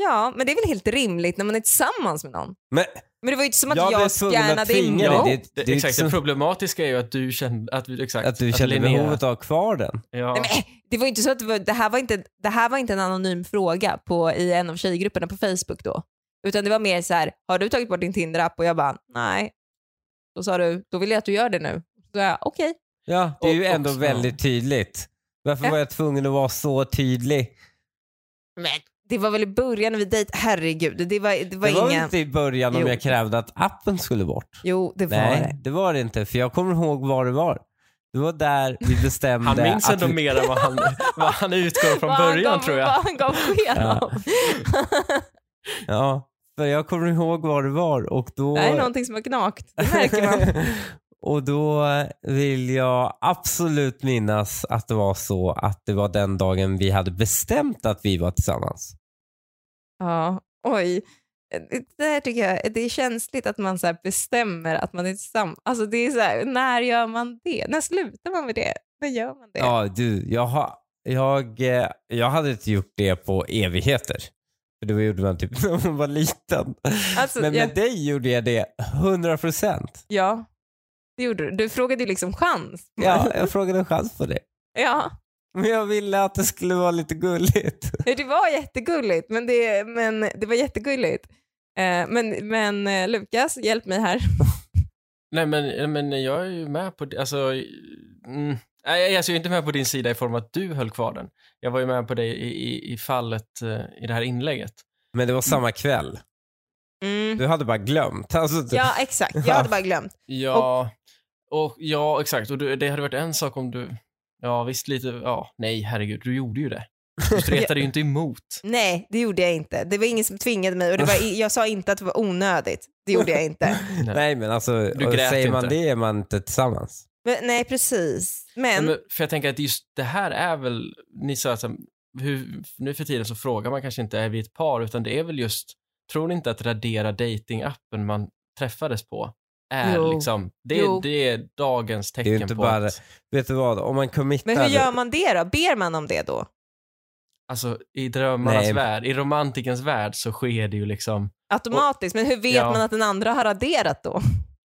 B: Ja, men det är väl helt rimligt när man är tillsammans med någon.
A: Men
B: Men det var ju inte som att
A: Jag
B: jag,
A: att
B: spjärnade emot.
A: dig. Det-
C: Det,
A: det
C: exakt, det problematiska är ju att du kände, att, vi- exakt,
A: att du kände
C: Linnea-
A: behovet av att ha kvar den.
C: Ja.
B: Nej, men, eh, det var inte så att det, var, det, här var inte, det här var inte en anonym fråga på, i en av tjejgrupperna på Facebook då. Utan det var mer så här, har du tagit bort din Tinder-app? Och jag bara, nej. Då sa du, då vill jag att du gör det nu. Då jag, okej.
A: Ja, det är ju
C: Och
A: ändå
C: också-
A: väldigt tydligt. Varför
B: Ja.
A: var jag tvungen att vara så tydlig?
B: Men det var väl i början när vi dejt, herregud. Det var, det var
A: det var väl
B: inga...
A: inte i början om
B: Jo.
A: jag krävde att appen skulle bort?
B: Jo, det var
A: Nej,
B: det.
A: det var det inte. För jag kommer ihåg vad det var. Det var där vi bestämde
C: Han minns
A: att
C: ändå
A: vi...
C: mer än vad han, (laughs) vad han utgår från början
B: gav-
C: tror jag.
B: Vad han gav sken
A: Ja. Ja, för jag kommer ihåg vad det var och då...
B: Det här är någonting som har gnagt. Det märker man. (laughs)
A: och då vill jag absolut minnas att det var så att det var den dagen vi hade bestämt att vi var tillsammans.
B: Ja, oj. Det här tycker jag det är känsligt att man så bestämmer att man är tillsammans. Alltså det är så här, när gör man det? När slutar man med det? När gör man det?
A: Ja, du, jag, har, jag, eh, jag hade inte gjort det på evigheter. För det gjorde man typ (laughs) när man var liten.
B: Alltså,
A: Men med
B: jag-
A: dig gjorde jag det 100 procent.
B: Ja, det gjorde du. Du frågade ju liksom chans.
A: Ja, jag frågade en chans på det. (laughs)
B: ja,
A: Men jag ville att det skulle vara lite gulligt. (laughs)
B: det var jättegulligt. Men det, men det var jättegulligt. Eh, men men eh, Lukas, hjälp mig här.
C: Nej men, men jag är ju med på det, alltså, mm, nej, alltså jag är inte med på din sida i form att du höll kvar den. Jag var ju med på dig i, i, i fallet eh, i det här inlägget.
A: Men det var samma kväll.
B: Mm.
A: Du hade bara glömt. Alltså,
B: Ja, exakt. Jag hade bara glömt.
C: Ja, och, ja exakt. Och du, det hade varit en sak om du, ja visst lite, ja nej herregud, du gjorde ju det. Du stretade ju inte emot. (laughs)
B: Nej, det gjorde jag inte. Det var ingen som tvingade mig och det var, jag sa inte att det var onödigt. Det gjorde jag inte. (laughs)
A: Nej men alltså,
C: Du
A: och
C: grät
A: säger man
C: inte.
A: det är man inte tillsammans.
B: Men, nej, precis. Men,
C: Men, för jag tänker att just det här är väl, ni sa att hur, nu för tiden så frågar man kanske inte är vi ett par, utan det är väl just, tror ni inte att radera datingappen man träffades på är
B: Jo.
C: liksom, det,
B: Jo.
C: det är dagens
A: är ju
C: tecken
A: inte
C: på
A: bara-
C: att,
A: Vet du vad, om man committar...
B: men hur gör man det då? Ber man om det då?
C: alltså i drömmarnas
A: Nej.
C: värld, i romantikens värld så sker det ju liksom,
B: Automatiskt? Men hur vet
C: Ja.
B: man att den andra har raderat då?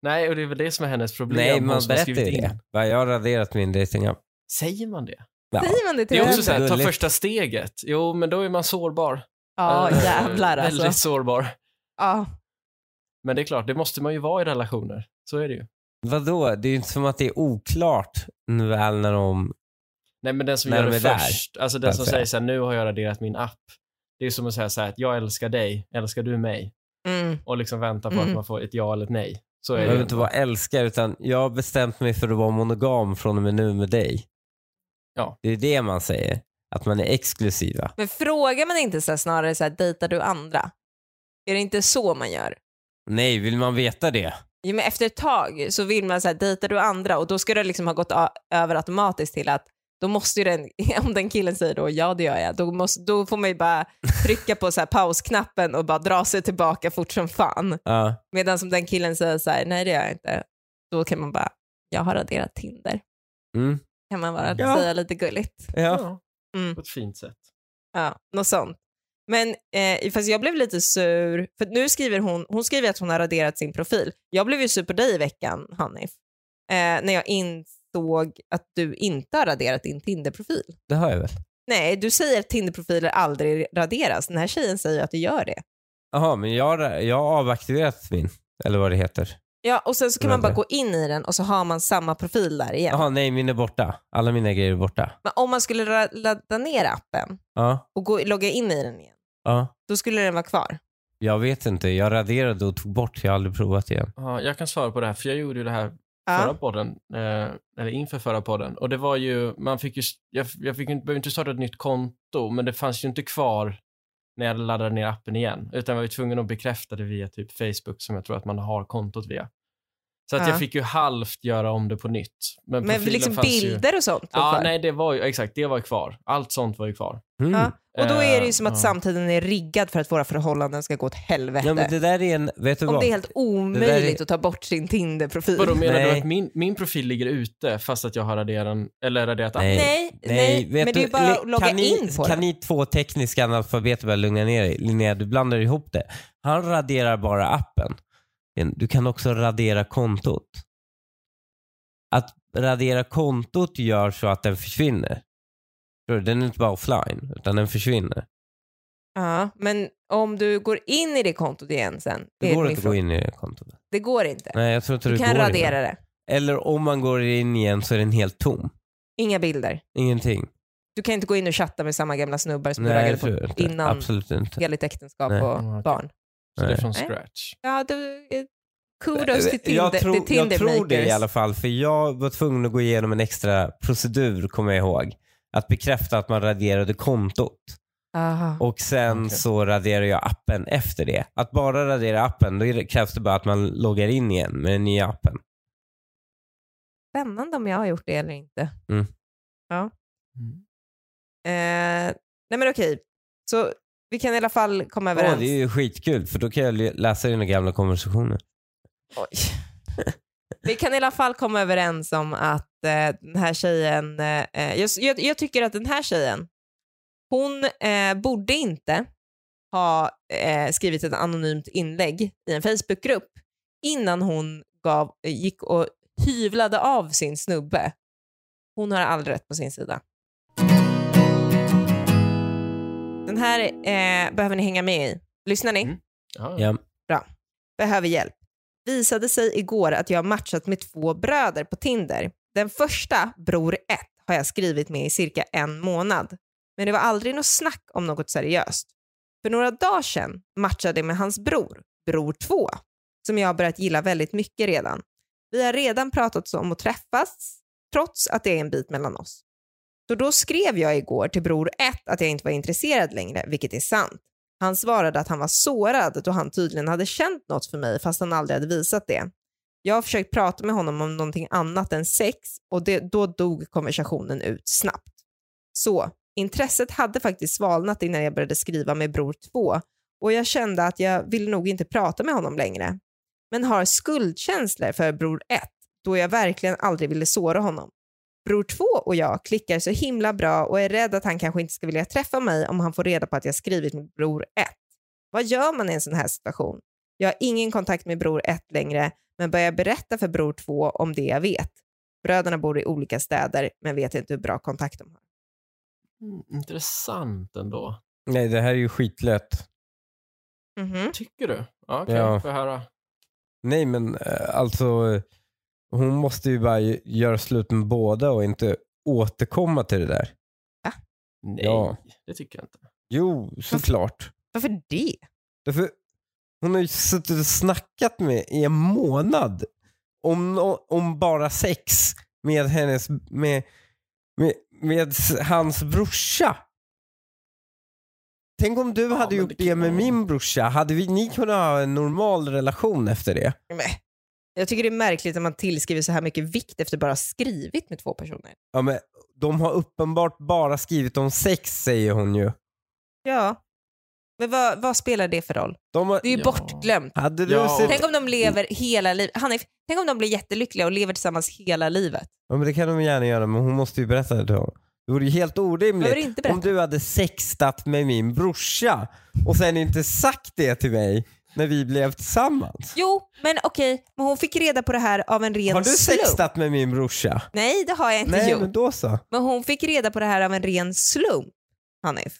C: Nej och det är väl det som är hennes problem.
A: Nej, man berättar ju det. Va, Jag har raderat min datingapp.
C: Säger man det?
A: Ja.
B: Säger man det till
C: Det är också
B: varandra?
C: så här, ta
A: Gulligt.
C: första steget. Jo, men då är man sårbar.
B: Ja,
C: Eh,
B: jävlar alltså.
C: Väldigt sårbar.
B: Ja.
C: Men det är klart, det måste man ju vara i relationer. Så är det ju.
A: Vadå? Det är ju inte som att det är oklart väl när de...
C: Nej, men den som
A: När
C: gör
A: de
C: det
A: är där,
C: först, alltså
A: så
C: den som säger så här, nu har jag raderat min app. Det är som att säga så här, att jag älskar dig, älskar du mig?
B: Mm.
C: Och liksom vänta på
B: Mm.
C: att man får ett ja eller ett nej. Så är
A: Jag behöver inte vara älskar utan jag har bestämt mig för att vara monogam från och med nu med dig.
C: Ja.
A: Det är det man säger. Att man är exklusiva.
B: Men frågar man inte så här, snarare så här, dejtar du andra? Är det inte så man gör?
A: Nej, vill man veta det?
B: Jo, men efter ett tag så vill man så här, dejtar du andra och då ska det liksom ha gått över automatiskt till att då måste ju den, (laughs) om den killen säger då ja det gör jag, då, måste, då får man ju bara trycka på så här pausknappen och bara dra sig tillbaka fort som fan.
A: Ja.
B: Medan som den killen säger så här, nej det gör jag inte, då kan man bara, jag har raderat Tinder.
A: Mm.
B: Kan man bara
A: Ja.
B: säga lite gulligt.
A: Ja.
C: Ja,
B: Mm.
C: på ett fint sätt.
B: Ja, något sånt. Men eh, fast jag blev lite sur, för nu skriver hon, hon skriver att hon har raderat sin profil. Jag blev ju sur på dig i veckan, Hanif, eh, när jag insåg att du inte har raderat din Tinder-profil.
A: Det har jag väl.
B: Nej, du säger att Tinder-profiler aldrig raderas. Den här tjejen säger att du gör det.
A: Jaha, men jag, har- jag har avaktiverat min. Eller vad det heter.
B: Ja, och sen så kan man bara gå in i den och så har man samma profil där igen.
A: Jaha, nej min är borta. Alla mina grejer är borta.
B: Men om man skulle ra- ladda ner appen
A: Ja,
B: och gå, logga in i den igen,
A: ja.
B: då skulle den vara kvar.
A: Jag vet inte. Jag raderade och tog bort. Jag har aldrig provat igen.
C: Ja, jag kan svara på det här, för jag gjorde ju det här
B: Ja.
C: förra podden, eh, eller inför förra podden. Och det var ju, man fick ju, jag, jag fick behövde inte starta ett nytt konto, men det fanns ju inte kvar när jag laddade ner appen igen, utan jag var ju tvungen att bekräfta det via typ Facebook som jag tror att man har kontot via. Så att
B: Ja.
C: jag fick ju halvt göra om det på nytt. Men,
B: Men liksom
C: fanns ju-
B: bilder och sånt
C: Ja,
B: kvar.
C: nej, det var ju, exakt, det var ju kvar. Allt sånt var ju kvar.
A: Mm.
B: Ja. Och då är det ju
C: Eh,
B: som att
C: ja.
B: samtiden är riggad för att våra förhållanden ska gå åt helvete.
A: Ja, men det där är en, vet du
B: Om
A: vad?
B: det är helt omöjligt
A: är-
B: att ta bort sin Tinder-profil.
C: Vadå menar du
A: Nej.
C: att min, min profil ligger ute fast att jag har raderat, den- eller raderat appen?
A: Nej.
B: Nej, nej,
A: vet
B: men det är
A: du,
B: bara att logga
A: kan ni,
B: in på
A: Kan
B: det.
A: ni två tekniska analfabeter bara lugna ner er? Linnea, du blandar ihop det. Han raderar bara appen. Men Du kan också radera kontot. Att radera kontot gör så att den försvinner. Du? Den är inte bara offline, utan den försvinner.
B: Ja, men om du går in i det kontot igen sen.
A: Det går inte att gå in i det kontot.
B: Det går inte.
A: Nej, jag tror inte
B: du
A: det
B: kan
A: går
B: radera
A: in.
B: det.
A: Eller om man går in igen så är den helt tom.
B: Inga bilder.
A: Ingenting.
B: Du kan inte gå in och chatta med samma gamla snubbar som du
A: Nej,
B: raggade
A: jag tror
B: på
A: inte.
B: innan
A: Absolut inte.
B: heligt äktenskap
A: Nej.
B: och
C: Mm,
B: barn.
C: Så det är
A: Nej.
C: från
B: Nej.
C: scratch?
B: Ja, du, kudos till Tinder,
A: jag tror,
B: till Tinder
A: jag tror det i alla fall, för jag var tvungen att gå igenom en extra procedur, kommer jag ihåg. Att bekräfta att man raderade kontot.
B: Aha.
A: Och sen
C: Okej.
A: så raderar jag appen efter det. Att bara radera appen, då krävs det bara att man loggar in igen med den nya appen.
B: Spännande om jag har gjort det eller inte.
A: Mm.
B: Ja.
C: Mm.
B: Eh, nej men okej, så vi kan i alla fall komma
A: Ja,
B: överens.
A: det är ju skitkul, för då kan jag läsa dina gamla konversationer.
B: Oj. Vi kan i alla fall komma överens om att den här tjejen, eh, jag, jag, jag tycker att den här tjejen, hon eh, borde inte ha eh, skrivit ett anonymt inlägg i en Facebookgrupp innan hon gav, gick och hyvlade av sin snubbe. Hon har aldrig rätt på sin sida. Den här eh, behöver ni hänga med i. Lyssnar ni?
C: Mm. Ja.
A: Ja.
B: behöver hjälp. Visade sig igår att jag matchat med två bröder på Tinder. Den första, bror 1, har jag skrivit med i cirka en månad. Men det var aldrig något snack om något seriöst. För några dagar sedan matchade jag med hans bror, bror 2, som jag har börjat gilla väldigt mycket redan. Vi har redan pratat om att träffas, trots att det är en bit mellan oss. Så då skrev jag igår till bror 1 att jag inte var intresserad längre, vilket är sant. Han svarade att han var sårad då han tydligen hade känt något för mig fast han aldrig hade visat det. Jag har försökt prata med honom om någonting annat än sex och det, då dog konversationen ut snabbt. Så, intresset hade faktiskt svalnat innan jag började skriva med bror 2 och jag kände att jag vill nog inte prata med honom längre. Men har skuldkänslor för bror 1 då jag verkligen aldrig ville såra honom. Bror 2 och jag klickar så himla bra och är rädd att han kanske inte ska vilja träffa mig om han får reda på att jag skrivit med bror 1. Vad gör man i en sån här situation? Jag har ingen kontakt med bror 1 längre, men börjar berätta för bror 2 om det jag vet. Bröderna bor i olika städer, men vet inte hur bra kontakt de har.
C: Mm, intressant ändå.
A: Nej, det här är ju skitlätt.
B: Mhm.
C: Tycker du? Ja, Okej,
A: Ja.
C: får jag höra.
A: Nej, men eh, alltså hon måste ju bara göra slut med båda och inte återkomma till det där.
C: Nej,
A: Ja.
C: det tycker jag inte.
A: Jo, såklart.
B: Varför det?
A: Därför, hon har ju suttit och snackat med i en månad om, om bara sex med hennes, med, med, med hans brorsa. Tänk om du hade gjort
C: det
A: det med min brorsa. Hade vi, ni kunnat ha en normal relation efter det?
B: Men, jag tycker det är märkligt att man tillskriver så här mycket vikt efter bara skrivit med två personer.
A: Ja, men de har uppenbart bara skrivit om sex säger hon ju.
B: Ja, men vad, vad spelar det för roll?
A: De har,
B: Det är ju
C: Ja.
B: bortglömt.
A: hade du
C: Ja.
A: sett...
B: Tänk om de lever hela livet. Hanif, tänk om de blir jättelyckliga och lever tillsammans hela livet.
A: Ja, men det kan de gärna göra, men hon måste ju berätta det till honom. Det vore ju helt orimligt om du hade sextat med min brorsa och sen inte sagt det till mig när vi blev tillsammans.
B: Jo, men okej, men hon fick reda på det här av en ren
A: Har du
B: slump.
A: sextat med min brorsa?
B: Nej, det har jag inte
A: Nej,
B: gjort.
A: men då så.
B: Men hon fick reda på det här av en ren slump, Hanif.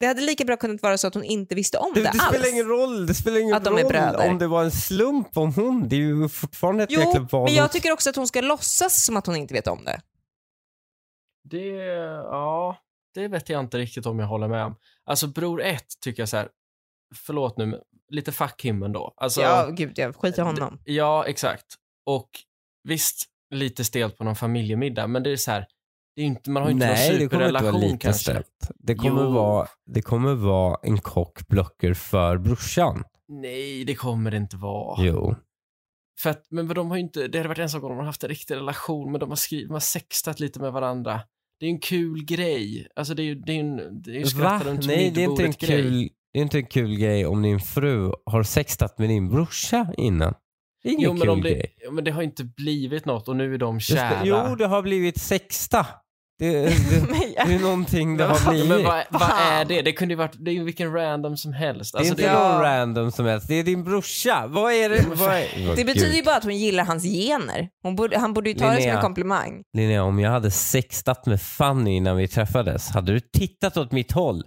B: Det hade lika bra kunnat vara så att hon inte visste om
A: Det,
B: det,
A: det
B: alls.
A: spelar ingen roll, det spelar ingen
B: Att de är
A: roll
B: bröder.
A: om det var en slump om hon. Det är ju fortfarande ett jäkla
B: Jo, men jag tycker också att hon ska låtsas som att hon inte vet om det.
C: Det, ja, det vet jag inte riktigt om jag håller med om. Alltså bror ett tycker jag så här, förlåt nu, men lite fuck him ändå. Alltså,
B: ja, gud, jag skiter i honom.
C: d- Ja, exakt. Och visst, lite stelt på någon familjemiddag, men det är så här, det är inte, man har ju inte
A: Nej,
C: någon
A: det kommer inte
C: superrelation kanske.
A: ställt. Det kommer,
C: Jo.
A: vara, det kommer vara en kockblocker för brorsan.
C: Nej, det kommer det inte vara.
A: Jo.
C: För att, men de har inte, det hade varit en sak om de har haft en riktig relation, men de har skrivit, de har sextat lite med varandra. det är en kul grej. Alltså det är ju det är en, det är skratta runt
A: Nej, det är, inte en
C: middagsbordet-grej.
A: kul, det är inte en kul grej om din fru har sextat med din brorsa innan. Det är ingen
C: Jo men,
A: kul
C: det,
A: grej.
C: ja, men det har inte blivit något och nu är de
A: Just det,
C: kära.
A: jo, det har blivit sexta. Det, (laughs) det, det är någonting det har
C: vad-
A: blivit.
C: Men vad, vad är det? Det kunde ju varit, det är ju vilken random som helst.
A: det är
C: Alltså,
A: inte någon random som helst. Det är din brorsa. Vad är det? Vad är...
B: Det betyder ju bara att hon gillar hans gener. Hon borde, han borde ju ta det som
A: Linnea.
B: en komplimang.
A: Linnea, om jag hade sextat med Fanny innan vi träffades, hade du tittat åt mitt håll?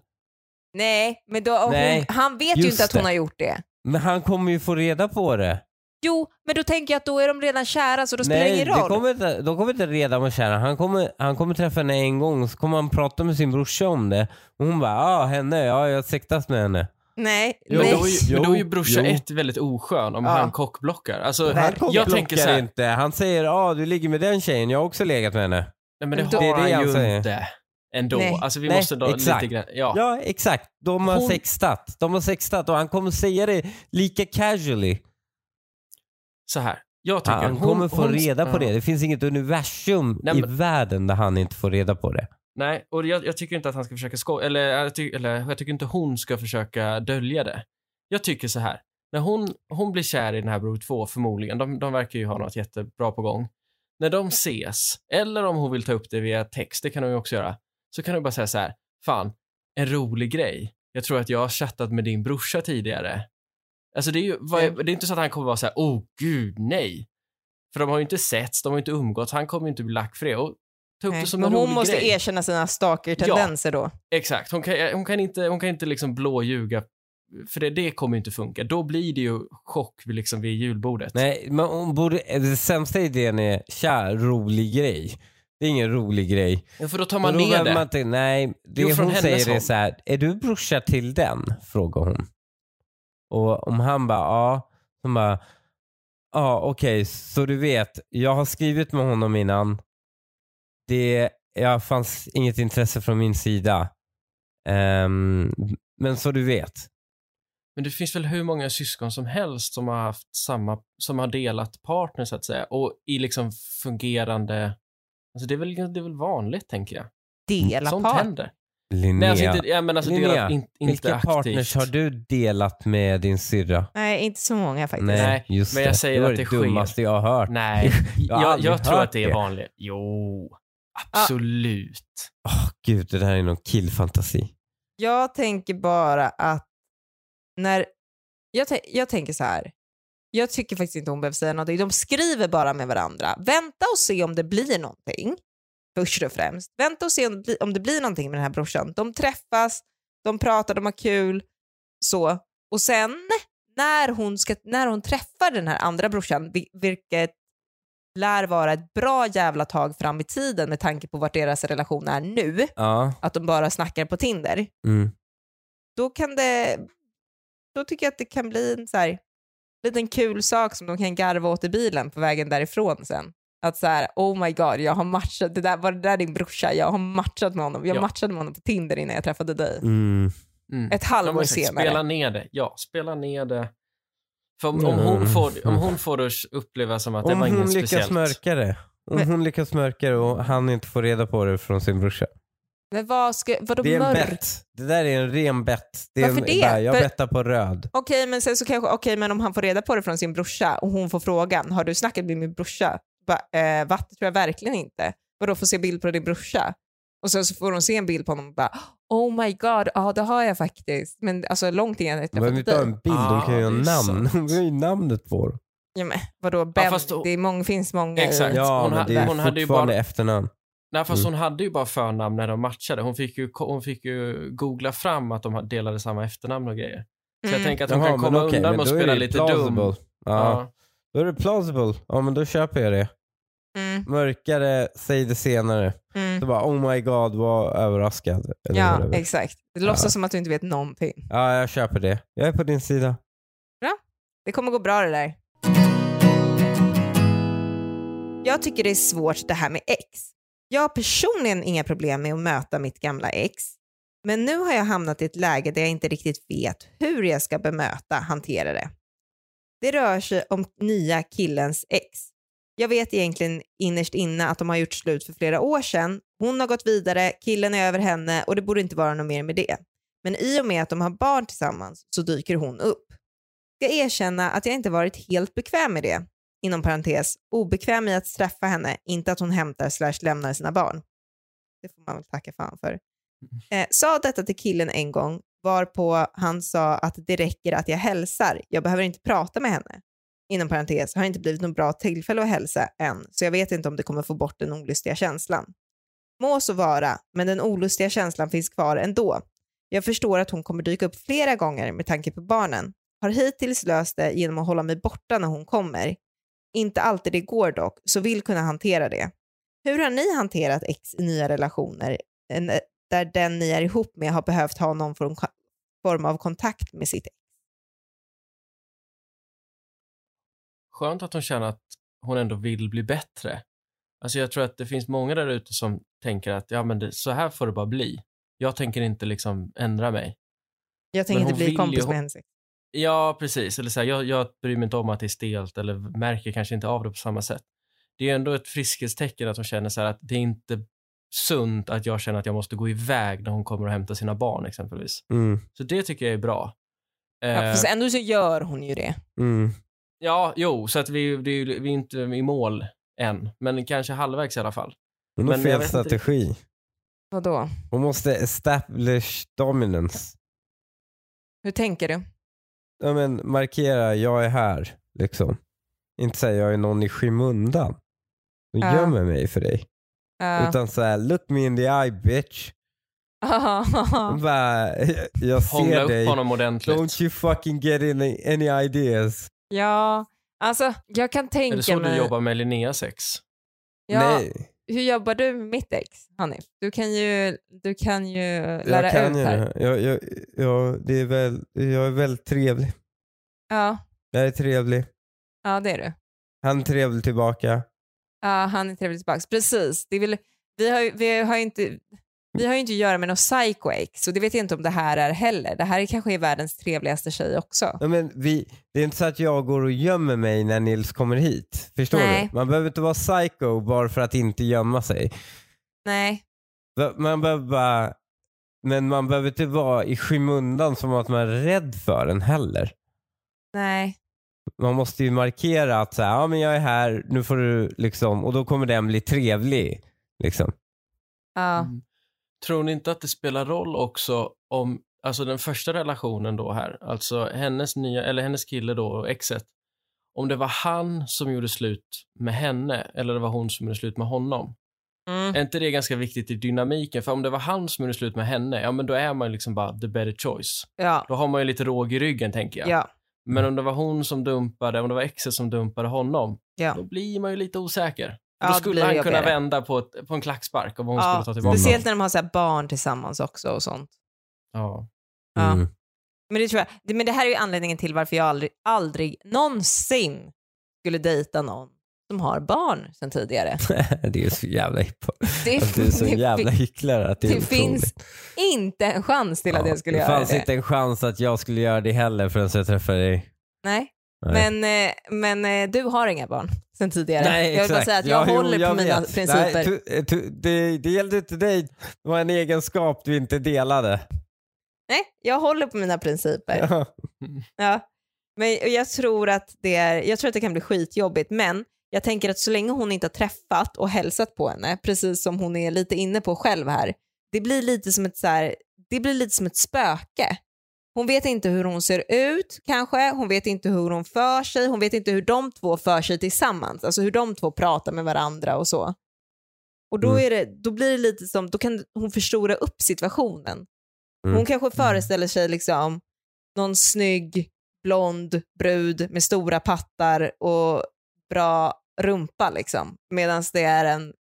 B: Nej, men då,
A: Nej,
B: hon, han vet ju inte att hon
A: det.
B: har gjort det.
A: Men han kommer ju få reda på det.
B: Jo, men då tänker jag att då är de redan kära så då spelar det
A: Nej,
B: ingen
A: det
B: roll.
A: kommer inte, de kommer inte reda på kära. Han kommer, han kommer träffa henne en gång så kommer han prata med sin brorsa om det. Och hon bara, ja ah, henne, ja jag har sextat med henne.
B: Nej,
C: jo,
B: nej.
C: då är ju, men (laughs) då är ju brorsa
A: jo.
C: ett väldigt oskön om
B: Ja.
C: han kockblockar. Alltså,
A: Han
C: jag tänker så
A: blockar
C: här,
A: inte. Han säger, ja ah, du ligger med den tjejen, jag har också legat med henne.
C: nej, men det
B: Men då-
C: har
A: Det
C: han ju
A: säger.
C: inte ändå.
B: Nej.
C: Alltså vi
A: Nej,
C: måste då
A: exakt.
C: lite grann, ja.
A: Ja, exakt. De har
C: Hon-
A: sextat. De har sextat och han kommer säga det lika casually.
C: Så här, jag tycker
A: Han
C: hon-
A: kommer få
C: hon-
A: reda på
C: ja.
A: det. Det finns inget universum
C: Nej,
A: i
C: men-
A: världen där han inte får reda på det.
C: Nej, och jag, jag tycker inte att han ska försöka skoja, eller, jag ty, eller jag tycker inte hon ska försöka dölja det. Jag tycker så här, när hon, hon blir kär i den här Bror 2 förmodligen, de, de verkar ju ha något jättebra på gång. När de ses, eller om hon vill ta upp det via text, det kan hon ju också göra, så kan hon bara säga så här, fan, en rolig grej. Jag tror att jag har chattat med din brorsa tidigare. Alltså det är ju, vad är, det är inte så att han kommer vara så här, oh gud, nej. För de har ju inte setts, de har ju inte umgåtts, han kommer ju inte bli lack för det. Och ta upp
B: Nej.
C: det som
B: Men
C: en
B: hon måste
C: grej.
B: erkänna sina stalker-tendenser då.
C: Exakt, hon kan, hon kan inte, hon kan inte liksom blåljuga. För det, det kommer ju inte funka. Då blir det ju chock vid, liksom vid julbordet.
A: Nej, men hon borde, det sämsta idén är, tja, rolig grej. Det är ingen rolig grej.
C: Ja, för då tar man
A: då
C: ner det.
A: man inte, nej, det
C: Jo, från
A: hon säger är så här, är du brorsa till den? Frågar hon. Och om han bara, ja. Hon bara, ja okej, så du vet, jag har skrivit med honom innan. Det jag fanns inget intresse från min sida. Ehm, men så du vet.
C: Men det finns väl hur många syskon som helst som har haft samma, som har delat partner så att säga. Och i liksom fungerande, alltså det är väl, det är väl vanligt tänker jag.
B: Dela
C: Sånt händer.
A: Linnea,
C: Nej, alltså inte, ja, men alltså
A: Linnea,
C: delat, in, inte
A: vilka
C: aktivt.
A: partners har du delat med din syrra?
B: Nej, inte så många faktiskt.
A: Nej, just
C: men jag
A: det.
C: säger
A: det var
C: att det
A: det dummaste jag har hört.
C: Nej,
A: Jag
C: jag, jag tror att det är vanligt. Jo, absolut.
A: Åh gud, det där är någon killfantasi.
B: Jag tänker bara att när... Jag, jag tänker så här. Jag tycker faktiskt inte hon behöver säga någonting. De skriver bara med varandra. Vänta och se om det blir någonting. Först och främst. Vänta och se om det, blir, om det blir någonting med den här brorsan. De träffas, de pratar, de har kul. Så. Och sen när hon, ska, när hon träffar den här andra brorsan, vil- vilket lär vara ett bra jävla tag fram i tiden med tanke på vart deras relation är nu,
A: Ja.
B: att de bara snackar på Tinder,
A: Mm.
B: då kan det, då tycker jag att det kan bli en så här, liten kul sak som de kan garva åt i bilen på vägen därifrån sen. Att så här, oh my god, jag har matchat, det där, var det där din brorsa? Jag har matchat med honom. Jag
C: Ja.
B: matchade med honom på Tinder innan jag träffade dig.
A: Mm.
C: Mm.
B: Ett halvår senare.
C: Spela ner det. Ja, spela ner det. För om, om,
A: Mm.
C: hon, får, om hon får det att uppleva som att det
A: Om
C: var
A: hon
C: inget
A: lyckas
C: speciellt.
A: mörka det. Om
B: Men-
A: hon lyckas mörka det och han inte får reda på det från sin brorsa.
B: Men vad ska, vadå
A: Det är en
B: mörk?
A: bett. Det där är en ren bett. Det är
B: Varför
A: en,
B: det?
A: Bara, jag
B: För-
A: bettar på röd.
B: Okej, men sen så kanske, okej, men om han får reda på det från sin brorsa och hon får frågan, har du snackat med min brorsa? Bara, eh, va? Det tror jag verkligen inte. Vadå, få se bild på din brorsa? Och sen så får hon se en bild på honom och bara, oh my god, ja det har jag faktiskt. Men alltså långt innan jag träffade
A: inte ha
B: dig.
A: en bild, de kan ju
C: Ah,
A: ha
C: det är
A: namn. De (laughs) har ju namnet på.
B: Ja, men, vadå, Ben,
C: fast då-
B: det är många, finns många.
C: Exakt.
A: Ja,
C: hon
A: men det är
C: hon hade ju
A: fortfarande
C: bara-
A: efternamn.
C: Nej, fast
A: Mm.
C: hon hade ju bara förnamn när de matchade. Hon fick ju, hon fick ju googla fram att de delade samma efternamn och grejer. Så jag
B: Mm.
C: tänker att hon
A: Jaha,
C: kan
A: men
C: komma
A: okej,
C: undan
A: men
C: med att spela lite
A: plausible.
C: dum.
A: Ja.
C: Ja.
A: Då är det plausible. Ja, men då köper jag det.
B: Mm,
A: Mörkare, säg det senare.
B: mm.
A: Så bara, oh my god, var överraskad. Eller
B: Ja,
A: whatever.
B: exakt. Det låtsas
A: Ja.
B: som att du inte vet någonting.
A: ja, jag köper det. Jag är på din sida.
B: Det kommer gå bra det där. Jag tycker det är svårt det här med ex. Jag har personligen inga problem med att möta mitt gamla ex. Men nu har jag hamnat i ett läge där jag inte riktigt vet hur jag ska bemöta, hantera det. Det rör sig om nya killens ex. Jag vet egentligen innerst inne att de har gjort slut för flera år sedan. Hon har gått vidare, killen är över henne och det borde inte vara något mer med det. Men i och med att de har barn tillsammans så dyker hon upp. Jag erkänna att jag inte varit helt bekväm med det. Inom parentes, obekväm i att straffa henne, inte att hon hämtar slash lämnar sina barn. Det får man väl tacka fan för. Eh, sa detta till killen en gång, varpå han sa att det räcker att jag hälsar, jag behöver inte prata med henne. Inom parentes, har inte blivit något bra tillfälle att hälsa än, så jag vet inte om det kommer få bort den olustiga känslan. Må så vara, men den olustiga känslan finns kvar ändå. Jag förstår att hon kommer dyka upp flera gånger med tanke på barnen. Har hittills löst det genom att hålla mig borta när hon kommer. Inte alltid det går dock, så vill kunna hantera det. Hur har ni hanterat ex i nya relationer där den ni är ihop med har behövt ha någon form av kontakt med sitt ex?
C: Skönt att hon känner att hon ändå vill bli bättre. Alltså jag tror att det finns många där ute som tänker att ja, men det, så här får det bara bli. Jag tänker inte liksom ändra mig.
B: Jag tänker
C: Men
B: inte
C: hon
B: bli kompis
C: ju-
B: med hennes ex.
C: Ja, precis. Eller så här, jag, jag bryr mig inte om att det är stelt eller märker kanske inte av det på samma sätt. Det är ändå ett friskhetstecken att hon känner så här att det är inte sunt att jag känner att jag måste gå iväg när hon kommer och hämtar sina barn exempelvis.
A: Mm,
C: Så det tycker jag är bra. Eh,
B: Ja, fast ändå så gör hon ju det.
A: mm.
C: Ja, jo, så att vi, det vi är inte i mål än, men kanske halvvägs i alla fall.
A: Hon har
C: Men
A: fel
C: vet inte
A: strategi.
B: Vadå?
A: Hon måste establish dominance.
B: Hur tänker du?
A: Ja, men markera, jag är här. Liksom. Inte säga jag är någon i skymundan. Och
B: Ja.
A: gömmer mig för dig.
B: Ja.
A: Utan såhär, look me in the eye bitch. Hon (laughs) bara, jag
C: Hångla
A: ser
C: upp
A: dig.
C: honom ordentligt.
A: Don't you fucking get any, any ideas.
B: Ja, alltså jag kan
C: Är
B: tänka
C: det så
B: mig...
C: du jobbar med Linneas sex?
B: Ja,
A: Nej,
B: Hur jobbar du med mitt ex, Hanif? Du kan ju, du kan ju lära
A: jag kan
B: ut
A: ju
B: här.
A: det. Jag, jag, jag, det är väl, jag är väldigt trevlig.
B: Ja,
A: Jag är trevlig.
B: ja, det är du.
A: Han är trevlig tillbaka.
B: Ja, han är trevlig tillbaka. Precis. Det är väl, vi, har, vi, har ju inte, vi har ju inte att göra med någon psycho ex, så det vet jag inte om det här är heller. Det här är kanske är världens trevligaste tjej också.
A: Ja, men vi, det är inte så att jag går och gömmer mig när Nils kommer hit. Förstår
B: Nej.
A: du? Man behöver inte vara psycho bara för att inte gömma sig.
B: Nej,
A: Man behöver bara, men man behöver inte vara i skymundan som att man är rädd för den heller.
B: nej.
A: Man måste ju markera att så här, ja, men jag är här, nu får du liksom, och då kommer den bli trevlig. Liksom.
B: Ja.
C: Mm. Tror ni inte att det spelar roll också om, alltså den första relationen då här, alltså hennes nya, eller hennes kille då, exet, om det var han som gjorde slut med henne eller det var hon som gjorde slut med honom.
B: Mm.
C: Är inte det ganska viktigt i dynamiken? För om det var han som gjorde slut med henne, ja men då är man ju liksom bara the better choice.
B: Ja.
C: Då har man ju lite råg i ryggen tänker jag.
B: Ja.
C: Men om det var hon som dumpade, om det var exet som dumpade honom,
B: Ja.
C: då blir man ju lite osäker. Då
B: det
C: skulle han kunna vända på, ett, på en klackspark om hon
B: Ja,
C: skulle ta tillbaka
B: Speciellt när de har så här barn tillsammans också och sånt.
C: Ja.
B: Ja.
A: Mm.
B: Men det, tror jag, det, men det här är ju anledningen till varför jag aldrig, aldrig någonsin skulle dejta någon som har barn sedan tidigare. (laughs)
A: det är så jävla hipp.
B: Det,
A: Att du är så
B: det,
A: jävla hycklare att det är
B: det
A: otroligt.
B: finns inte en chans till att
A: Ja,
B: jag skulle
A: det
B: göra
A: fanns
B: det.
A: inte en chans att jag skulle göra det heller förrän jag träffade dig.
B: Nej.
A: Nej.
B: Men, eh, men eh, du har inga barn sen tidigare.
A: Nej,
B: jag vill bara säga att jag
A: Ja, jo,
B: håller
A: jag
B: på mina
A: vet.
B: principer.
A: Nej, tu, eh, tu, det, det gällde inte dig. Det var en egenskap du inte delade.
B: Nej, jag håller på mina principer.
A: Ja.
B: Ja. Men jag tror, att det är, jag tror att det kan bli skitjobbigt, men jag tänker att så länge hon inte har träffat och hälsat på henne, precis som hon är lite inne på själv här, det blir lite som ett, så här, det blir lite som ett spöke. Hon vet inte hur hon ser ut kanske, hon vet inte hur hon för sig, hon vet inte hur de två för sig tillsammans, alltså hur de två pratar med varandra och så. Och då,
A: Mm.
B: är det, då blir det lite som, då kan hon förstora upp situationen. Hon
A: Mm.
B: kanske föreställer sig liksom någon snygg blond brud med stora pattar och bra rumpa liksom. Medan det är en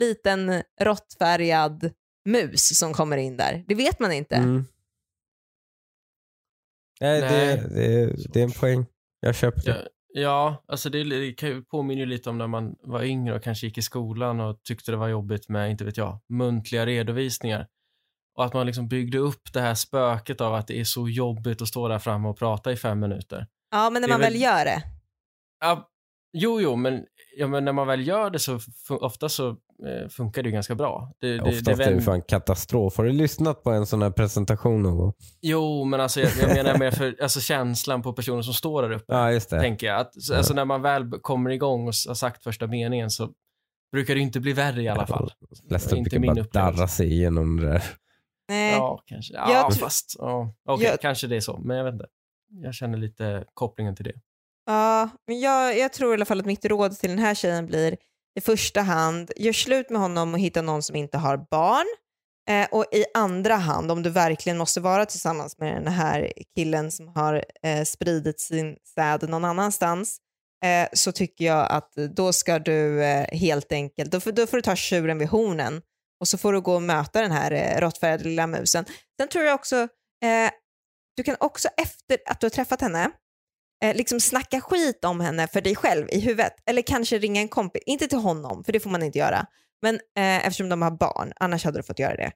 B: liten råttfärgad mus som kommer in där. Det vet man inte.
A: Mm. Nej,
C: Nej.
A: Det, det, det är en poäng. Jag köper det.
C: Ja, ja, alltså det, påminner ju lite om när man var yngre och kanske gick i skolan och tyckte det var jobbigt med, inte vet jag, muntliga redovisningar. Och att man liksom byggde upp det här spöket av att det är så jobbigt att stå där framme och prata i fem minuter.
B: Ja, men när man väl
C: väl-
B: gör det.
C: Ja, Jo, jo, men, ja, men när man väl gör det så ofta så funkar det ju ganska bra. Det, det,
A: Oftast
C: det
A: är det
C: väl-
A: fan katastrof. Har du lyssnat på en sån här presentation någon gång?
C: Jo, men alltså, jag, jag menar mer för alltså, känslan på personen som står där uppe.
A: Ja, just det.
C: tänker jag. Att, så- alltså, när man väl kommer igång och har sagt första meningen så brukar det inte bli värre i alla fall.
A: Flesta
C: Inte
A: brukar
C: min
A: bara
C: upplevelse.
A: darra sig igenom det där.
B: Nej.
C: Ja, kanske. Ja,
B: Jag
C: fast. Ja, Okej,
B: Jag-
C: kanske det är så, men jag vet inte. Jag känner lite kopplingen till det.
B: Ja, men jag, jag tror i alla fall att mitt råd till den här tjejen blir i första hand, gör slut med honom och hitta någon som inte har barn. Eh, och i andra hand, om du verkligen måste vara tillsammans med den här killen som har eh, spridit sin säd någon annanstans, eh, så tycker jag att då ska du eh, helt enkelt, då får, då får du ta tjuren vid hornen och så får du gå och möta den här eh, råttfärgade lilla musen. Sen tror jag också, eh, du kan också efter att du har träffat henne, eh, liksom snacka skit om henne för dig själv i huvudet. Eller kanske ringa en kompis, inte till honom, för det får man inte göra. Men eh, eftersom de har barn, annars hade du fått göra det.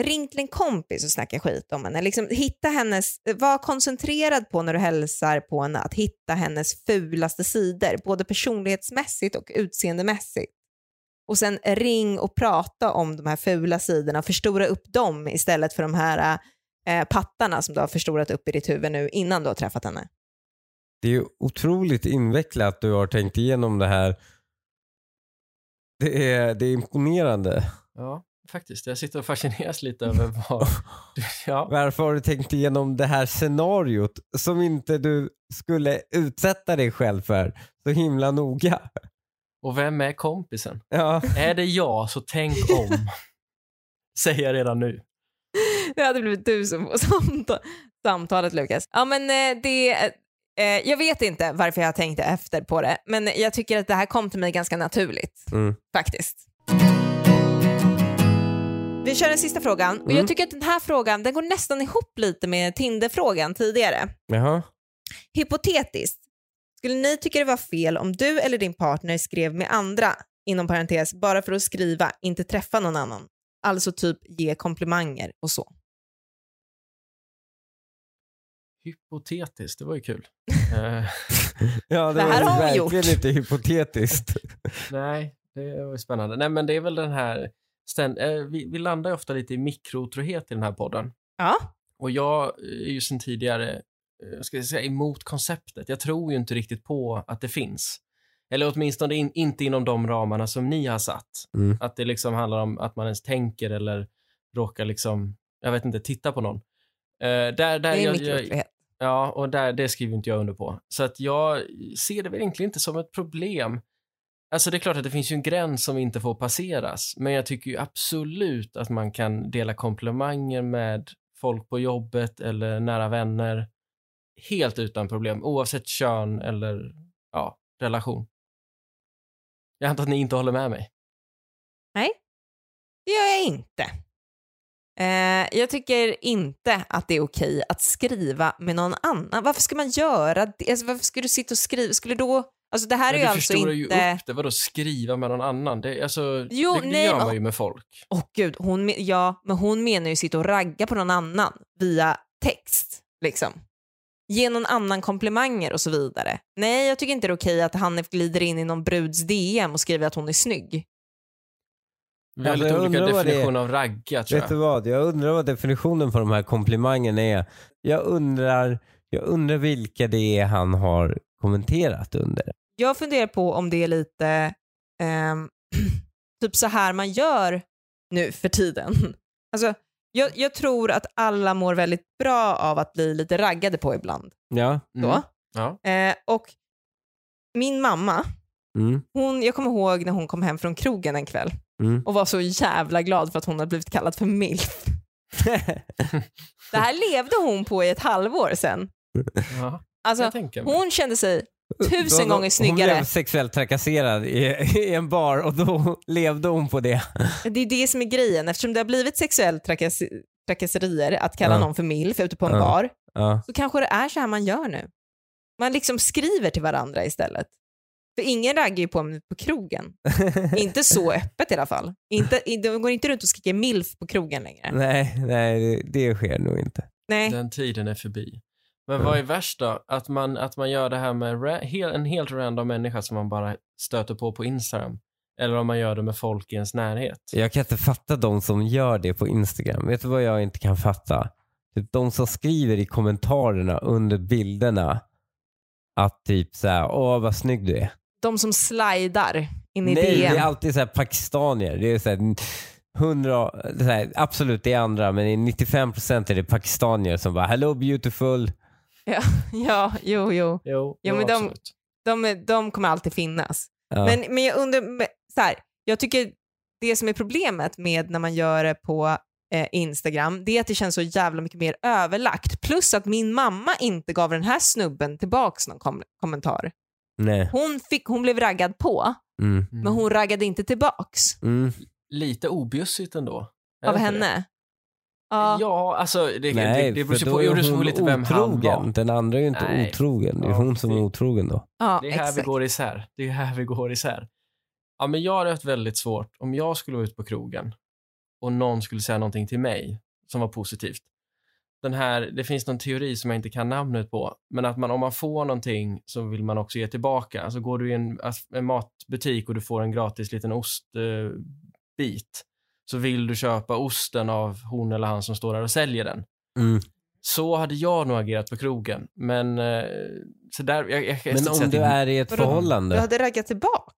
B: Ring till en kompis och snacka skit om henne. Liksom, hitta hennes, var koncentrerad på när du hälsar på henne att hitta hennes fulaste sidor, både personlighetsmässigt och utseendemässigt. Och sen ring och prata om de här fula sidorna och förstora upp dem istället för de här eh, pattarna som du har förstorat upp i ditt huvud nu innan du har träffat henne.
A: Det är otroligt invecklat att du har tänkt igenom det här. Det är, det är imponerande.
C: Ja, faktiskt. Jag sitter och fascineras lite över vad... (laughs) du- Ja.
A: Varför har du tänkt igenom det här scenariot som inte du skulle utsätta dig själv för så himla noga?
C: Och vem är kompisen?
A: Ja,
C: Är det jag, så tänk om. (laughs) Säger jag redan nu.
B: Det hade blivit du som får samta- samtalet Lukas. Ja men eh, det, jag vet inte varför jag tänkte efter på det, men jag tycker att det här kom till mig ganska naturligt
A: mm.
B: faktiskt. Vi kör den sista frågan och
A: Mm.
B: jag tycker att den här frågan den går nästan ihop lite med Tinder-frågan tidigare.
A: Jaha.
B: Hypotetiskt, skulle ni tycka det var fel om du eller din partner skrev med andra, inom parentes, bara för att skriva, inte träffa någon annan? Alltså typ ge komplimanger och så.
C: Hypotetiskt, det var ju kul. (laughs) Eh, (laughs)
A: Ja, det,
B: Det här
A: var verkligen
B: gjort.
A: inte hypotetiskt. (laughs)
C: nej, det var ju spännande. Nej, men det är väl den här... Ständ, eh, vi, vi landar ju ofta lite i mikrotrohet i den här podden.
B: Ja.
C: Och jag är ju sedan tidigare eh, ska jag säga, emot konceptet. Jag tror ju inte riktigt på att det finns. Eller åtminstone in, inte inom de ramarna som ni har satt.
A: Mm.
C: Att det liksom handlar om att man ens tänker eller råkar liksom, jag vet inte, titta på någon. Eh, där, där
B: Det är
C: jag,
B: mikrotrohet
C: ja, och där, det skriver inte jag under på. Så att jag ser det väl egentligen inte som ett problem. Alltså det är klart att det finns ju en gräns som inte får passeras, men jag tycker ju absolut att man kan dela komplimanger med folk på jobbet eller nära vänner helt utan problem, oavsett kön eller ja, relation. Jag antar att ni inte håller med mig.
B: Nej, Det gör jag inte. Eh, jag tycker inte att det är okej att skriva med någon annan. Varför ska man göra det? Alltså, varför ska du sitta och skriva? Skulle då... Alltså det här är ju
C: du
B: alltså
C: förstorar
B: inte...
C: ju upp det, vadå skriva med någon annan? Det, alltså,
B: Jo,
C: det, det
B: nej,
C: gör man ju med folk.
B: Åh gud, hon, ja, men hon menar ju sitta och ragga på någon annan via text. Liksom. Ge någon annan komplimanger och så vidare. Nej, jag tycker inte det är okej att han glider in i någon bruds DM och skriver att hon är snygg.
A: Alltså,
C: lite
A: jag
C: olika definitioner av ragga tror
A: Vet du
C: jag.
A: vad? Jag undrar vad definitionen på de här komplimangerna är. Jag undrar, jag undrar vilka det är han har kommenterat under.
B: Jag funderar på om det är lite ehm, (clears throat) typ så här man gör nu för tiden. (laughs) Alltså, jag, jag tror att alla mår väldigt bra av att bli lite raggade på ibland.
A: Ja.
B: Då.
C: Mm. Ja.
B: Eh, och min mamma,
A: Mm.
B: hon, jag kommer ihåg när hon kom hem från krogen en kväll
A: Mm.
B: och var så jävla glad för att hon hade blivit kallad för milf. (laughs) Det här levde hon på i ett halvår sen.
C: Ja,
B: Alltså, hon kände sig tusen
A: Då- då-
B: gånger snyggare.
A: Hon blev sexuellt trakasserad i, i en bar och då levde hon på det.
B: Det är det som är grejen. Eftersom det har blivit sexuellt trakas trakasserier att kalla
A: Ja.
B: någon för milf ute på en
A: Ja.
B: bar,
A: Ja.
B: så kanske det är så här man gör nu. Man liksom skriver till varandra istället. För ingen raggar ju på mig på krogen. (laughs) inte så öppet i alla fall. Inte, de går inte runt och skriker milf på krogen längre.
A: nej, nej det, det sker nog inte.
B: Nej.
C: Den tiden är förbi. Men vad är värst då? Att man, att man gör det här med ra- hel, en helt random människa som man bara stöter på på Instagram. Eller om man gör det med folk i ens närhet.
A: Jag kan inte fatta de som gör det på Instagram. Vet du vad jag inte kan fatta? Typ de som skriver i kommentarerna under bilderna att typ så här, åh vad snygg du är.
B: De som slidar in i
A: Nej,
B: DM.
A: det är alltid så här pakistanier. Det är så här, 100, det är så här, absolut det är andra, men i 95% är det pakistanier som bara hello beautiful. (laughs)
B: Ja, ja, jo, jo.
C: Jo,
B: Ja, men de- De, de kommer alltid finnas.
A: Ja.
B: Men, men jag undrar, så här, jag tycker det som är problemet med när man gör det på eh, Instagram, det är att det känns så jävla mycket mer överlagt. Plus att min mamma inte gav den här snubben tillbaks någon kom- kommentar.
A: Nej.
B: Hon, fick, hon blev raggad på,
A: Mm.
B: men hon raggade inte tillbaks
A: Mm.
C: Lite objussigt ändå.
B: Av
C: inte det?
B: henne. Ja.
C: Ja, alltså det,
A: Nej,
C: det, det beror ju på,
A: är hon
C: lite vem han
A: otrogen.
C: var.
A: Den andra är ju inte
C: Nej.
A: otrogen. Det är
C: Ja,
A: hon som är otrogen då.
B: ja,
C: Det är här vi
B: exakt.
C: går isär. Det är här vi går isär. Ja, men jag hade haft väldigt svårt om jag skulle vara ute på krogen och någon skulle säga någonting till mig som var positivt. Den här, det finns någon teori som jag inte kan namnet på, men att man, om man får någonting så vill man också ge tillbaka. Alltså går du i en, en matbutik och du får en gratis liten ostbit eh, bit, så vill du köpa osten av hon eller han som står där och säljer den.
A: Mm.
C: Så hade jag nog agerat på krogen, men eh, så där, jag, jag, jag
A: Men om du är i ett förhållande.
B: Du hade raggat tillbaks?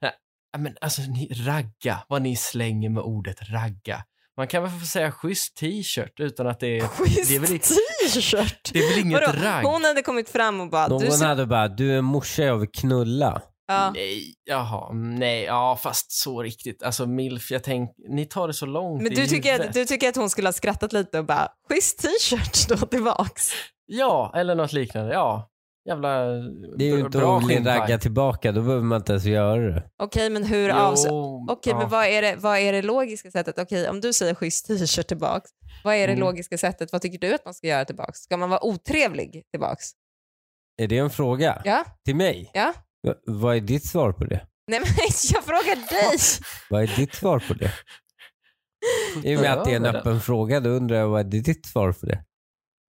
C: Ja, men alltså ni, ragga, vad ni slänger med ordet ragga. Man kan väl få säga schysst t-shirt utan att det är...
B: Schysst
C: det är väl inte-
B: t-shirt.
C: Det är väl inget
B: Vadå?
C: ragg?
B: Hon hade kommit fram och bara,
A: Någon
B: du ser,
A: hade bara, du är morsa jag vill knulla.
B: ja.
C: Nej, jaha, nej, ja fast så riktigt. Alltså milf, jag tänk, ni tar det så långt
B: Men du tycker, att, du tycker att hon skulle ha skrattat lite och bara, schysst t-shirt då tillbaks.
C: Ja, eller något liknande, ja. Jävla
A: Det är ju inte
C: bra
A: att ragga tillbaka, då behöver man inte ens göra det.
B: Okej, men hur avs... Okej,
C: ja.
B: men vad är, det, vad är det logiska sättet? Okej, om du säger schysst t-shirt tillbaks, vad är det
C: Mm.
B: logiska sättet? Vad tycker du att man ska göra tillbaks? Ska man vara otrevlig tillbaks?
A: Är det en fråga?
B: Ja?
A: Till mig?
B: Ja?
A: Va- Vad är ditt svar på det?
B: Nej, men (laughs) jag frågar dig. (laughs)
A: Vad är ditt svar på det? I och med att det är en öppen fråga, då undrar jag vad är ditt svar på det?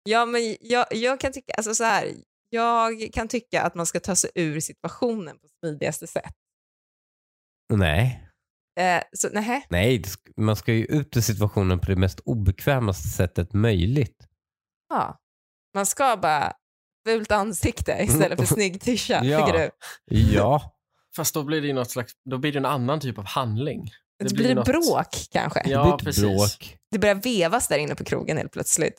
B: Ja, men jag, jag kan tycka, alltså så här, jag kan tycka att man ska ta sig ur situationen på smidigaste sätt.
A: Nej.
B: Eh, så nej,
A: Nej, det man ska ju ut ur situationen på det mest obekvämaste sättet möjligt.
B: ja. Man ska bara fult ansikte istället för (laughs) snygg tisha,
A: Ja.
B: tycker du?
A: Ja.
C: Fast då blir det ju något slags, då blir det en annan typ av handling.
B: Det,
C: Det
B: blir
C: blir
B: det
C: något-
B: bråk kanske?
A: Det
C: Ja,
A: blir ett
C: precis.
A: bråk.
B: Det börjar vevas där inne på krogen helt plötsligt.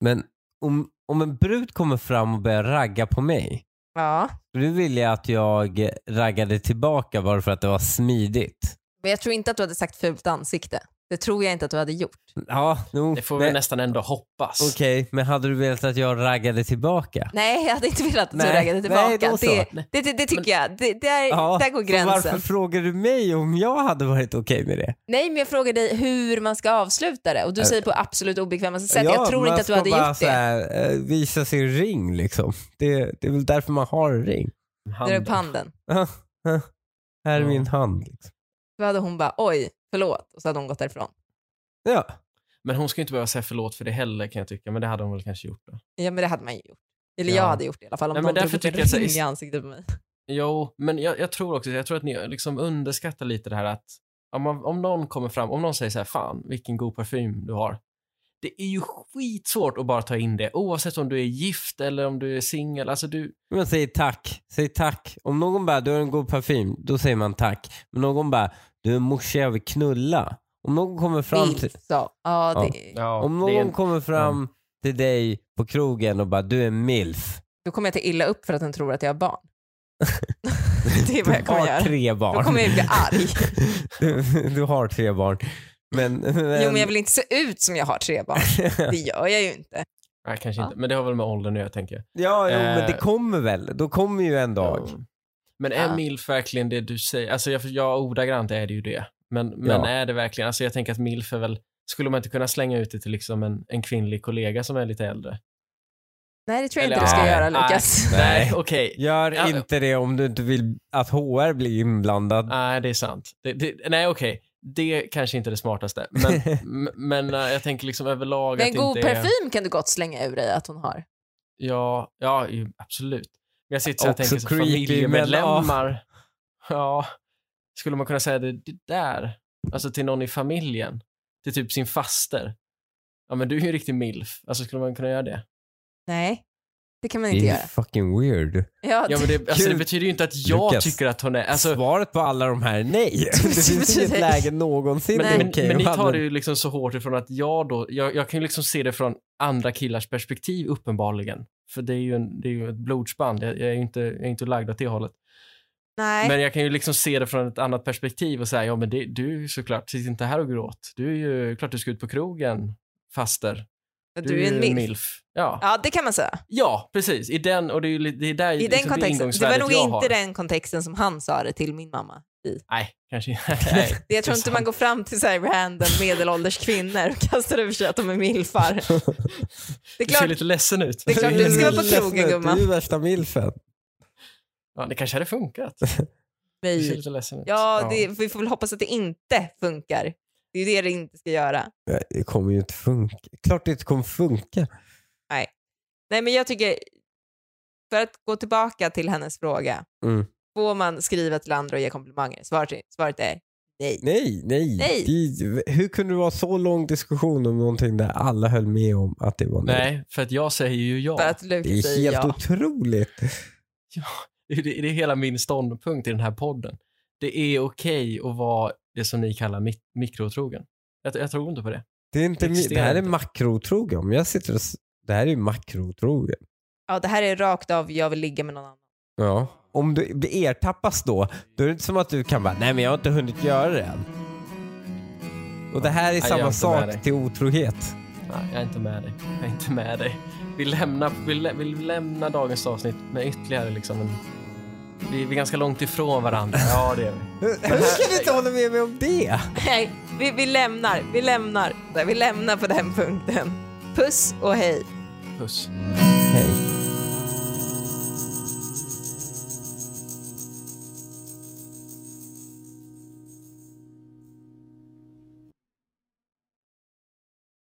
A: Men om, om en brud kommer fram och börjar ragga på mig,
B: Ja.
A: då vill jag att jag raggade tillbaka bara för att det var smidigt.
B: Men jag tror inte att du hade sagt fult ansikte. Det tror jag inte att du hade gjort.
A: Ja, no,
C: Det får vi
A: men-
C: nästan ändå hoppas.
A: Okej, men hade du velat att jag raggade tillbaka?
B: Nej, jag hade inte velat att du
A: Nej,
B: raggade tillbaka.
A: nej, då så.
B: det, det, det, det tycker jag. Det, där, där går
A: så
B: gränsen.
A: Varför frågar du mig om jag hade varit okej med det?
B: Nej, men jag frågar dig hur man ska avsluta det och du
A: Äh,
B: säger på absolut obekvämaste sätt.
A: Ja,
B: jag tror
A: man
B: inte att du
A: ska
B: hade
A: bara
B: gjort
A: så
B: det.
A: här, eh, visa sin ring liksom. Det, det är väl därför man har en ring.
B: Dra upp handen. (laughs)
A: Här är min hand. Liksom.
B: Då hade hon bara oj, förlåt och så hade hon gått därifrån.
A: Ja.
C: Men hon ska ju inte behöva säga förlåt för det heller kan jag tycka, men det hade hon väl kanske gjort då.
B: Ja, men det hade man ju gjort. Eller
C: Ja.
B: jag hade gjort det i alla fall om
C: Nej,
B: någon
C: men därför tycker jag
B: ring i ansiktet på mig.
C: Jo, men jag, jag tror också, jag tror att ni liksom underskattar lite det här att om, man, om någon kommer fram, om någon säger så här, fan vilken god parfym du har. Det är ju skitsvårt att bara ta in det, oavsett om du är gift eller om du är singel. Alltså du,
A: Men säg tack. Säg tack. Om någon bara, du har en god parfym, då säger man tack. Men någon bara, du är morsa jag vill knulla. Om någon kommer fram till,
B: så. Ja, det,
C: ja,
A: om
C: det är
A: någon kommer fram till dig på krogen och bara, du är milf.
B: Då kommer jag till illa upp för att den tror att jag har barn. (laughs) det är vad jag
A: du
B: kommer
A: har
B: göra.
A: tre barn.
B: Då kommer jag bli arg. (laughs)
A: du, du har tre barn. Men, men,
B: Jo, men jag vill inte se ut som jag har tre barn. (laughs) Det gör jag ju inte.
C: nej, kanske
B: Ja.
C: inte, men det har väl med åldern nu jag tänker.
A: Ja, jo, men det
C: Eh,
A: kommer väl. Då kommer ju en dag.
C: Ja. Men är
B: Ja.
C: milf verkligen det du säger? Alltså jag, ja, ordagrant är det ju det. Men, men
A: Ja.
C: är det verkligen, alltså jag tänker att milf är väl, skulle man inte kunna slänga ut det till liksom en, en kvinnlig kollega som är lite äldre?
B: Nej, det tror jag
C: Eller-
B: inte du ska
A: Nej,
B: göra. Lukas. (laughs)
C: Nej, okej.
A: Gör
C: Ja.
A: inte det om du inte vill att HR blir inblandad.
C: Nej, det är sant. Det, det, nej, okej. det kanske inte är det smartaste. Men, (laughs) men eh, jag tänker liksom överlag
B: Men
C: att det
B: god
C: inte är...
B: parfym kan du gott slänga ur dig att hon har.
C: Ja, ja absolut. Men jag sitter så och tänker så familjemedlemmar. (laughs) Ja, skulle man kunna säga det, det där? Alltså till någon i familjen? Till typ sin faster? Ja, men du är ju en riktig milf. Alltså skulle man kunna göra det?
B: Nej, det kan man
A: Det
B: inte
A: är
B: göra.
A: fucking weird.
B: Ja,
C: Ja, men det, alltså, det betyder ju inte att jag
A: Lukas.
C: tycker att hon är... Alltså,
A: Svaret på alla de här är nej. (laughs) Det finns inget läge någonsin
C: men,
A: det
C: men, men ni tar det ju liksom så hårt ifrån att jag då, jag, jag kan ju liksom se det från andra killars perspektiv uppenbarligen. För det är ju, en, det är ju ett blodsband, jag, jag är ju inte, jag är inte lagd åt det hållet.
B: nej.
C: Men jag kan ju liksom se det från ett annat perspektiv och säga, ja men det, du såklart, sitt inte här och gråt. Du är ju, klart du ska ut på krogen, faster.
B: Du, är en
C: ju
B: milf.
C: Ja.
B: Ja, det kan man säga.
C: ja, precis. I den, och det är det är där
B: I den
C: liksom
B: kontexten. Det var nog inte
C: har.
B: den kontexten som han sa det till min mamma i.
C: Nej, kanske inte. (laughs)
B: Jag tror inte man går fram till så här random medelålders kvinnor och kastar över sig att de är milfar. (laughs) Det är
C: Du ser
B: klart,
C: lite ledsen ut.
B: Det är klart du ska vara på krogen, gumman.
A: Du är värsta milfen.
C: Ja, det kanske hade funkat. Du ser lite ledsen ut.
B: Ja, det, vi får väl hoppas att det inte funkar. Det är ju det det inte ska göra.
A: Nej, Det kommer ju inte funka. Klart det inte kommer funka.
B: Nej, men jag tycker, för att gå tillbaka till hennes fråga,
A: Mm.
B: får man skriva till andra och ge komplimanger? Svaret, svaret är nej.
A: Nej, nej.
B: Nej.
A: Det, hur kunde det vara så lång diskussion om någonting där alla höll med om att det var nej?
C: Nej, för att jag säger ju ja.
B: För att Lukas
A: Det är
B: säger
A: helt
B: ja.
A: otroligt.
C: Det, det, det är hela min ståndpunkt i den här podden. Det är okej att vara det som ni kallar mik- mikrotrogen. Jag, jag tror inte på det.
A: Det, är inte,
C: Det
A: det här är
C: inte.
A: makrotrogen. Om jag sitter och, det här är ju makrotrogen.
B: Ja, det här är rakt av, jag vill ligga med någon annan.
A: Ja. Om du blir ertappas då, då är det inte som att du kan bara, nej men jag har inte hunnit göra det än. Och det här är
C: är
A: samma
C: dig.
A: sak till otrohet.
C: Nej, jag är inte med dig. Jag är inte med dig. Vi lämnar, vi, lä, vi lämnar dagens avsnitt med ytterligare liksom en... Vi, är ganska långt ifrån varandra. Ja, det är vi.
A: Hur ska du inte hålla med mig om det?
B: Nej, vi, vi lämnar, vi lämnar. Vi lämnar på den punkten. Puss och hej.
C: Puss.
A: Hej.